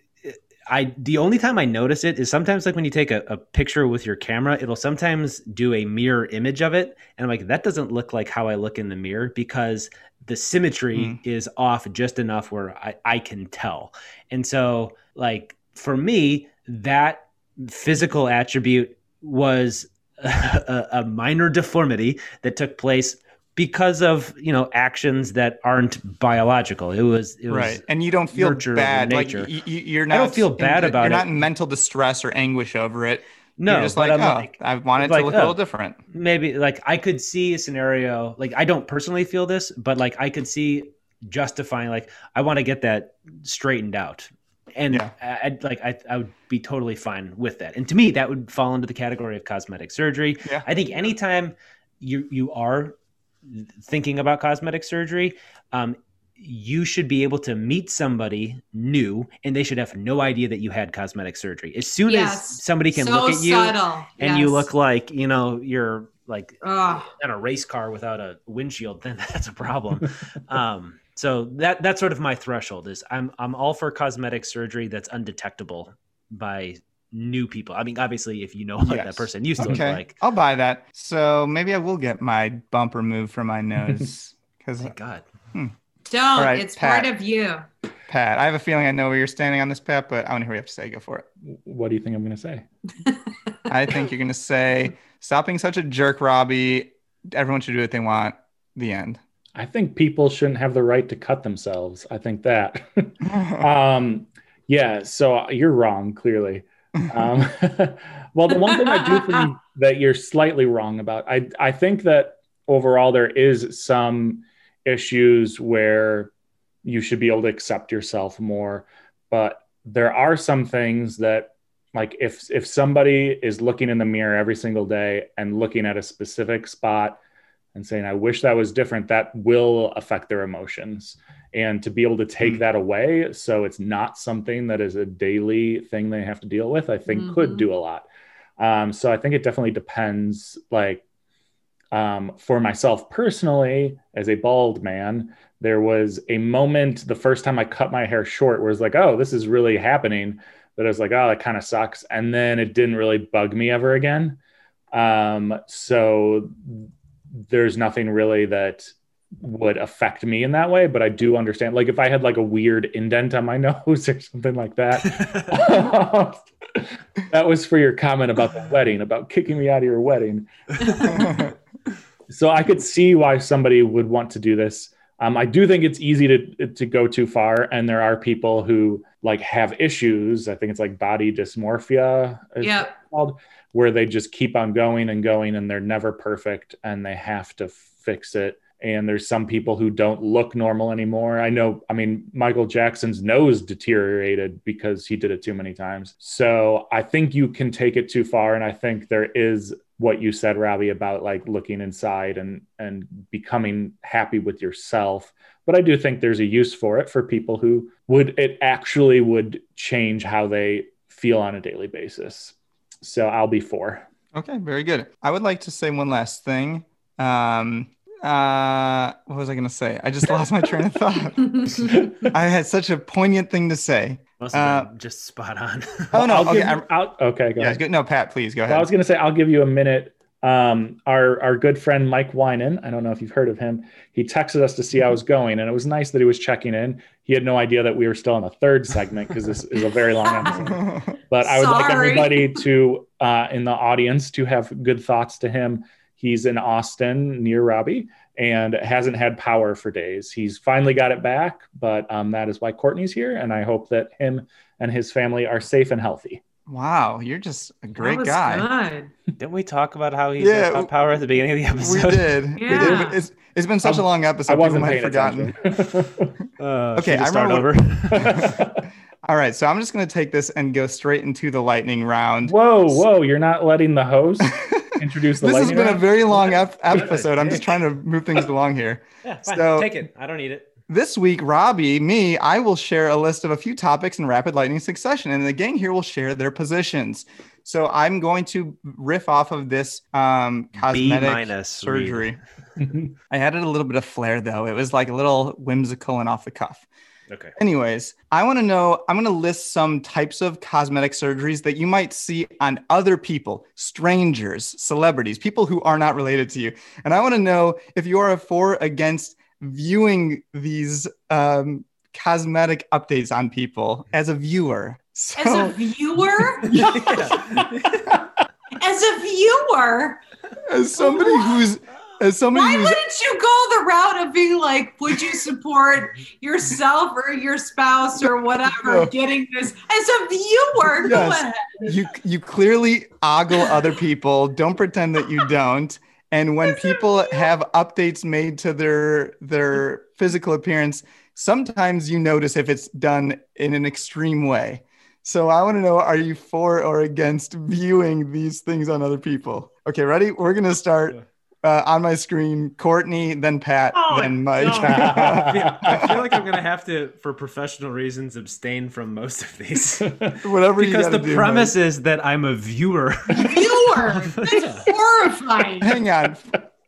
I the only time I notice it is sometimes like when you take a, a, picture with your camera, it'll sometimes do a mirror image of it. And I'm like, that doesn't look like how I look in the mirror because the symmetry mm. is off just enough where I, I can tell. And so like for me, that physical attribute was a, a minor deformity that took place because of you know actions that aren't biological. It was, it was right, and you don't feel bad. Like you, are not. I don't feel bad in, about you're it. You're not in mental distress or anguish over it. No, you're just like, I'm oh, like, I wanted like, to look oh, a little oh, different. Maybe like I could see a scenario. Like I don't personally feel this, but like I could see justifying like I want to get that straightened out. And yeah. I'd like I, I would be totally fine with that. And to me, that would fall into the category of cosmetic surgery. Yeah. I think anytime you you are thinking about cosmetic surgery, um, you should be able to meet somebody new and they should have no idea that you had cosmetic surgery. As soon yes. as somebody can so look at you subtle. and yes. you look like, you know, you're like Ugh. in a race car without a windshield, then that's a problem. um, so that that's sort of my threshold is I'm I'm all for cosmetic surgery that's undetectable by new people. I mean, obviously, if you know what yes. that person used to okay. look like, I'll buy that. So maybe I will get my bump removed from my nose because thank God. Hmm. Don't. Right, it's Pat. part of you. Pat, I have a feeling I know where you're standing on this, Pat, but I want to hear what you have to say. Go for it. What do you think I'm going to say? I think you're going to say, "Stop being such a jerk, Robbie. Everyone should do what they want." The end. I think people shouldn't have the right to cut themselves. I think that. um, yeah. So you're wrong, clearly. Um, well, the one thing I do think that you're slightly wrong about, I I think that overall there is some issues where you should be able to accept yourself more, but there are some things that like if if somebody is looking in the mirror every single day and looking at a specific spot and saying i wish that was different that will affect their emotions and to be able to take mm-hmm. that away so it's not something that is a daily thing they have to deal with i think mm-hmm. could do a lot um, so i think it definitely depends like um, for myself personally as a bald man there was a moment the first time i cut my hair short where it's like oh this is really happening that i was like oh that kind of sucks and then it didn't really bug me ever again um, so there's nothing really that would affect me in that way, but I do understand. Like if I had like a weird indent on my nose or something like that. that was for your comment about the wedding, about kicking me out of your wedding. so I could see why somebody would want to do this. Um, I do think it's easy to to go too far, and there are people who like have issues. I think it's like body dysmorphia, yeah, called, where they just keep on going and going, and they're never perfect, and they have to fix it and there's some people who don't look normal anymore. I know, I mean, Michael Jackson's nose deteriorated because he did it too many times. So I think you can take it too far. And I think there is what you said, Robbie, about like looking inside and and becoming happy with yourself. But I do think there's a use for it for people who would it actually would change how they feel on a daily basis. So I'll be four. Okay, very good. I would like to say one last thing. Um, Uh, what was I gonna say? I just lost my train of thought. I had such a poignant thing to say. Must have Uh, been just spot on. Oh no, I'll okay, give you- I, I'll- okay, go yeah, ahead. good. No, Pat, please go Well, I was going to say I'll give you a minute. Um, our our good friend Mike Winan, I don't know if you've heard of him. He texted us to see how it was going, and it was nice that he was checking in. He had no idea that we were still on the third segment because this is a very long episode. But I would like everybody to uh, in the audience to have good thoughts to him. He's in Austin near Robbie and hasn't had power for days. He's finally got it back, but um, that is why Courtney's here, and I hope that him and his family are safe and healthy. wow, you're just a great guy. Good. Didn't we talk about how he's Yeah, yeah, got power at the beginning of the episode? We did. Yeah. But It's, it's been such a long episode. I people wasn't might have paying forgotten. attention. Uh, Okay, should we I start remember over. All right, so I'm just going to take this and go straight into the lightning round. whoa, whoa! You're not letting the host introduce the this has lightning been a very long ep- episode. I'm just trying to move things along here. yeah, fine. So- Take it. I don't need it. This week, Robbie, me, I will share a list of a few topics in rapid lightning succession, and the gang here will share their positions. So I'm going to riff off of this um, cosmetic minus surgery. I added a little bit of flair, though. It was like a little whimsical and off the cuff. Okay. Anyways, I want to know. I'm going to list some types of cosmetic surgeries that you might see on other people, strangers, celebrities, people who are not related to you. And I want to know if you are for or against viewing these um, cosmetic updates on people as a viewer. So, As a viewer, as a viewer, as somebody who's as somebody why wouldn't you go the route of being like, would you support yourself or your spouse or whatever No. getting this as a viewer? Go Yes. ahead. you you clearly ogle other people don't pretend that you don't and when people have updates made to their their physical appearance sometimes you notice if it's done in an extreme way so i want to know are you for or against viewing these things on other people okay ready we're going to start uh, on my screen courtney then pat Oh, then mike. I feel, I feel like I'm gonna have to, for professional reasons, abstain from most of these. Whatever you because the do, premise is that I'm a viewer. Viewer, that's horrifying. Hang on.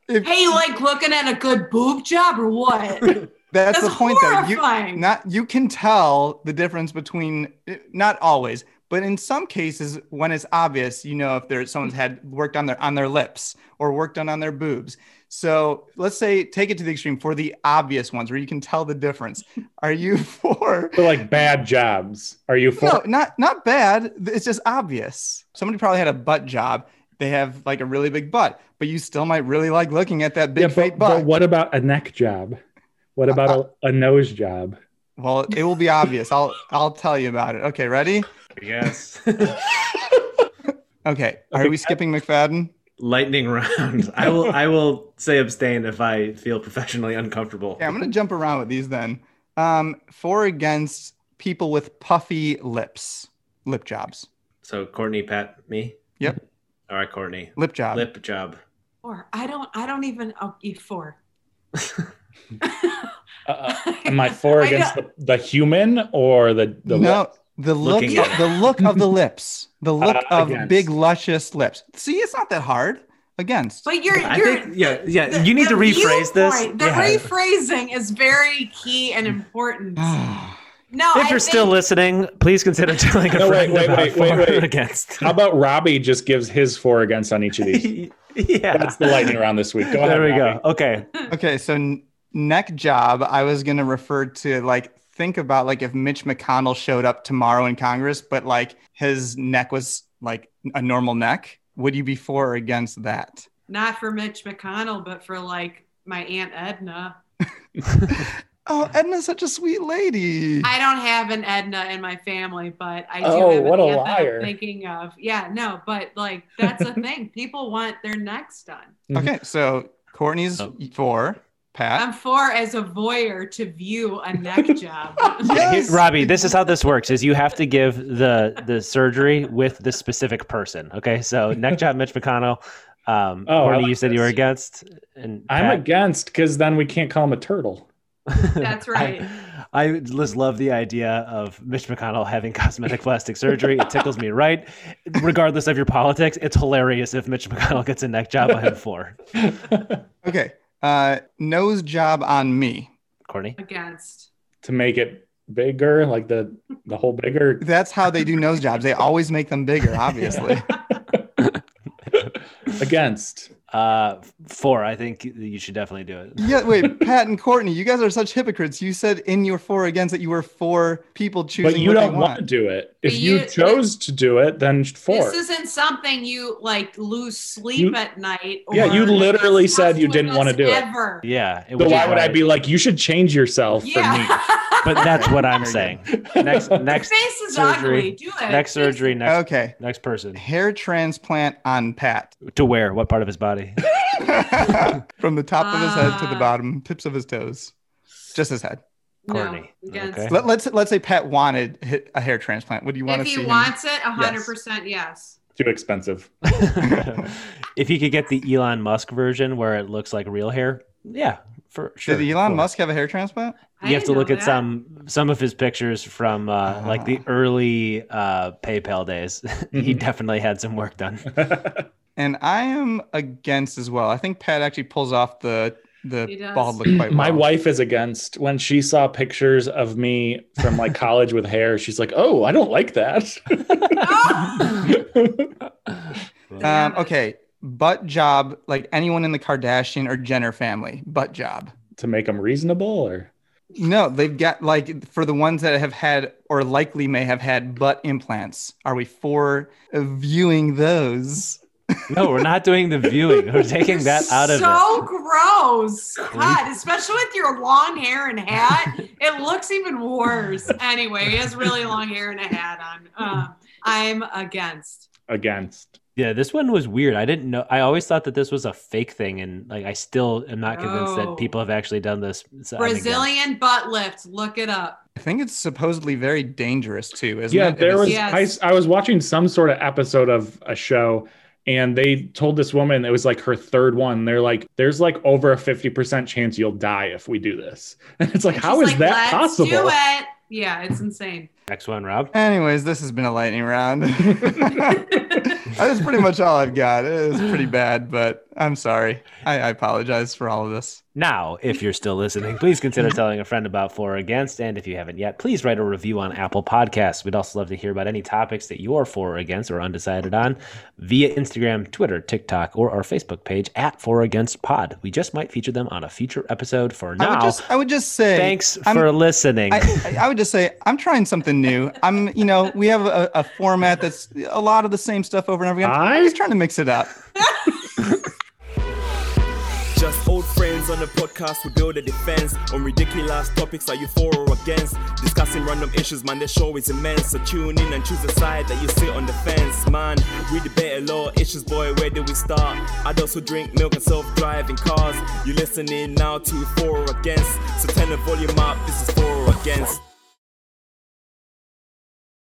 If, Hey, you like looking at a good boob job or what? that's, That's the point though. You, not you can tell the difference between not always but in some cases when it's obvious you know if there's someone's had worked on their on their lips or worked on on their boobs so let's say take it to the extreme for the obvious ones where you can tell the difference are you for For like bad jobs. Are you for? no not not bad it's just obvious somebody probably had a butt job they have like a really big butt but you still might really like looking at that big yeah, fake but, butt but what about a neck job? What about a, a nose job? well it will be obvious i'll i'll tell you about it okay ready yes. okay are Okay. we skipping mcfadden Lightning round. I will. I will say abstain if I feel professionally uncomfortable. Yeah, I'm gonna jump around with these then. Um, for against people with puffy lips, lip jobs, So Courtney, Pat, me. Yep. All right, Courtney. lip job. Lip job. Four. I don't. I don't even. Oh, you four. Uh, am I for I against the, the human or the the no, the look, Looking at the look of the lips, the look Uh, of against. big luscious lips. See, it's not that hard. Against. But you're. I you're think. Yeah. Yeah. the- you need to rephrase this. The Yeah. rephrasing is very key and important. No, If I you're still listening, please consider telling a No, friend wait, about wait, wait, for wait. or against. How about Robbie just gives his for against on each of these? yeah. That's the lightning round this week. Go there ahead. we Robbie. go. Okay. okay, so n- neck job. I was gonna refer to like think about like if Mitch McConnell showed up tomorrow in Congress, but like his neck was like a normal neck. Would you be for or against that? not for Mitch McConnell, but for like my aunt Edna. Oh, Edna's such a sweet lady. I don't have an Edna in my family, but I do Oh, have what an a aunt that liar. I'm thinking of. Yeah, no, but like that's a thing. People want their necks done. Mm-hmm. Okay, so Courtney's Oh. for Pat. I'm for as a voyeur to view a neck job. Yeah, Yes. Robbie, this is how this works: is you have to give the the surgery with the specific person. Okay, so neck job, Mitch McConnell. Um, Oh, I Courtney, like you said you were against, and I'm against because then we can't call him a turtle. That's right. I, I just love the idea of Mitch McConnell having cosmetic plastic surgery. It tickles me right. Regardless of your politics, it's hilarious if Mitch McConnell gets a neck job. I'm for. Okay, Uh, nose job on me. Courtney. Against. To make it bigger, like the the whole bigger. That's how they do nose jobs. They always make them bigger, obviously. Against. Uh, four. I think you should definitely do it. yeah, wait, Pat and Courtney, you guys are such hypocrites. You said in your four against that you were for people choosing. But you what don't want to do it. If you, you- chose to do it, then four. This isn't something you like lose sleep You- at night. Yeah, you literally discuss said you didn't wanna us do it. Ever. Yeah. It so why be would I be like, you should change yourself for me? But that's what I'm saying. Next, next, face is surgery. ugly. Do it. next surgery. Next, Okay. next person. Hair transplant on Pat. To where? What part of his body? From the top of his head to the Ah. bottom, tips of his toes. Just his head. Courtney. No. Okay. Let, let's let's say Pat wanted a hair transplant. Would you want If to he see him? wants it, hundred percent yes. Too expensive. if you could get the Elon Musk version where it looks like real hair, yeah, for sure. Did Elon Four. Musk have a hair transplant? I You have to look at that. some some of his pictures from uh, like the early uh, PayPal days. he Mhm. definitely had some work done. And I am against as well. I think Pat actually pulls off the the bald look quite well. My wife is against when she saw pictures of me from like college with hair. She's like, "Oh, I don't like that." Um, okay, butt job like anyone in the Kardashian or Jenner family. Butt job. to make them reasonable, or No, they've got like for the ones that have had or likely may have had butt implants. Are we for viewing those? No, we're not doing the viewing. We're taking that out of so it. So gross. God, especially with your long hair and hat, it looks even worse. Anyway, he has really long hair and a hat on. Um, I'm against. against. Yeah, this one was weird. I didn't know. I always thought that this was a fake thing, and like I still am not convinced No. that people have actually done this. So Brazilian butt lift. Look it up. I think it's supposedly very dangerous too, isn't Yeah, it? If there it's- was. Yes. I, I was watching some sort of episode of a show, and they told this woman it was like her third one. They're like, "There's like over a fifty percent chance you'll die if we do this," and it's like, And how she's is like, that "Let's possible? Do it. Yeah, it's insane. Next one, Rob. Anyways, this has been a lightning round. That's pretty much all I've got. It is pretty bad, but I'm sorry. I, I apologize for all of this. Now, if you're still listening, please consider telling a friend about For or Against. And if you haven't yet, please write a review on Apple Podcasts. We'd also love to hear about any topics that you're for or against or undecided on via Instagram, Twitter, TikTok, or our Facebook page at For or Against Pod. We just might feature them on a future episode. For I would now, just I would just say thanks I'm- for listening. I, I- would just say I'm trying something new. I'm, you know, we have a, a format that's a lot of the same stuff over and over again. I'm just trying to mix it up. Just old friends on the podcast, we build a defense on ridiculous topics. Are you for or against? Discussing random issues, man. The show is immense. So tune in and choose a side that you sit on the fence, man. We debate a lot issues, boy. Where do we start? Adults who drink milk and self-driving cars. You listening now to for or against? So turn the volume up. This is for or against.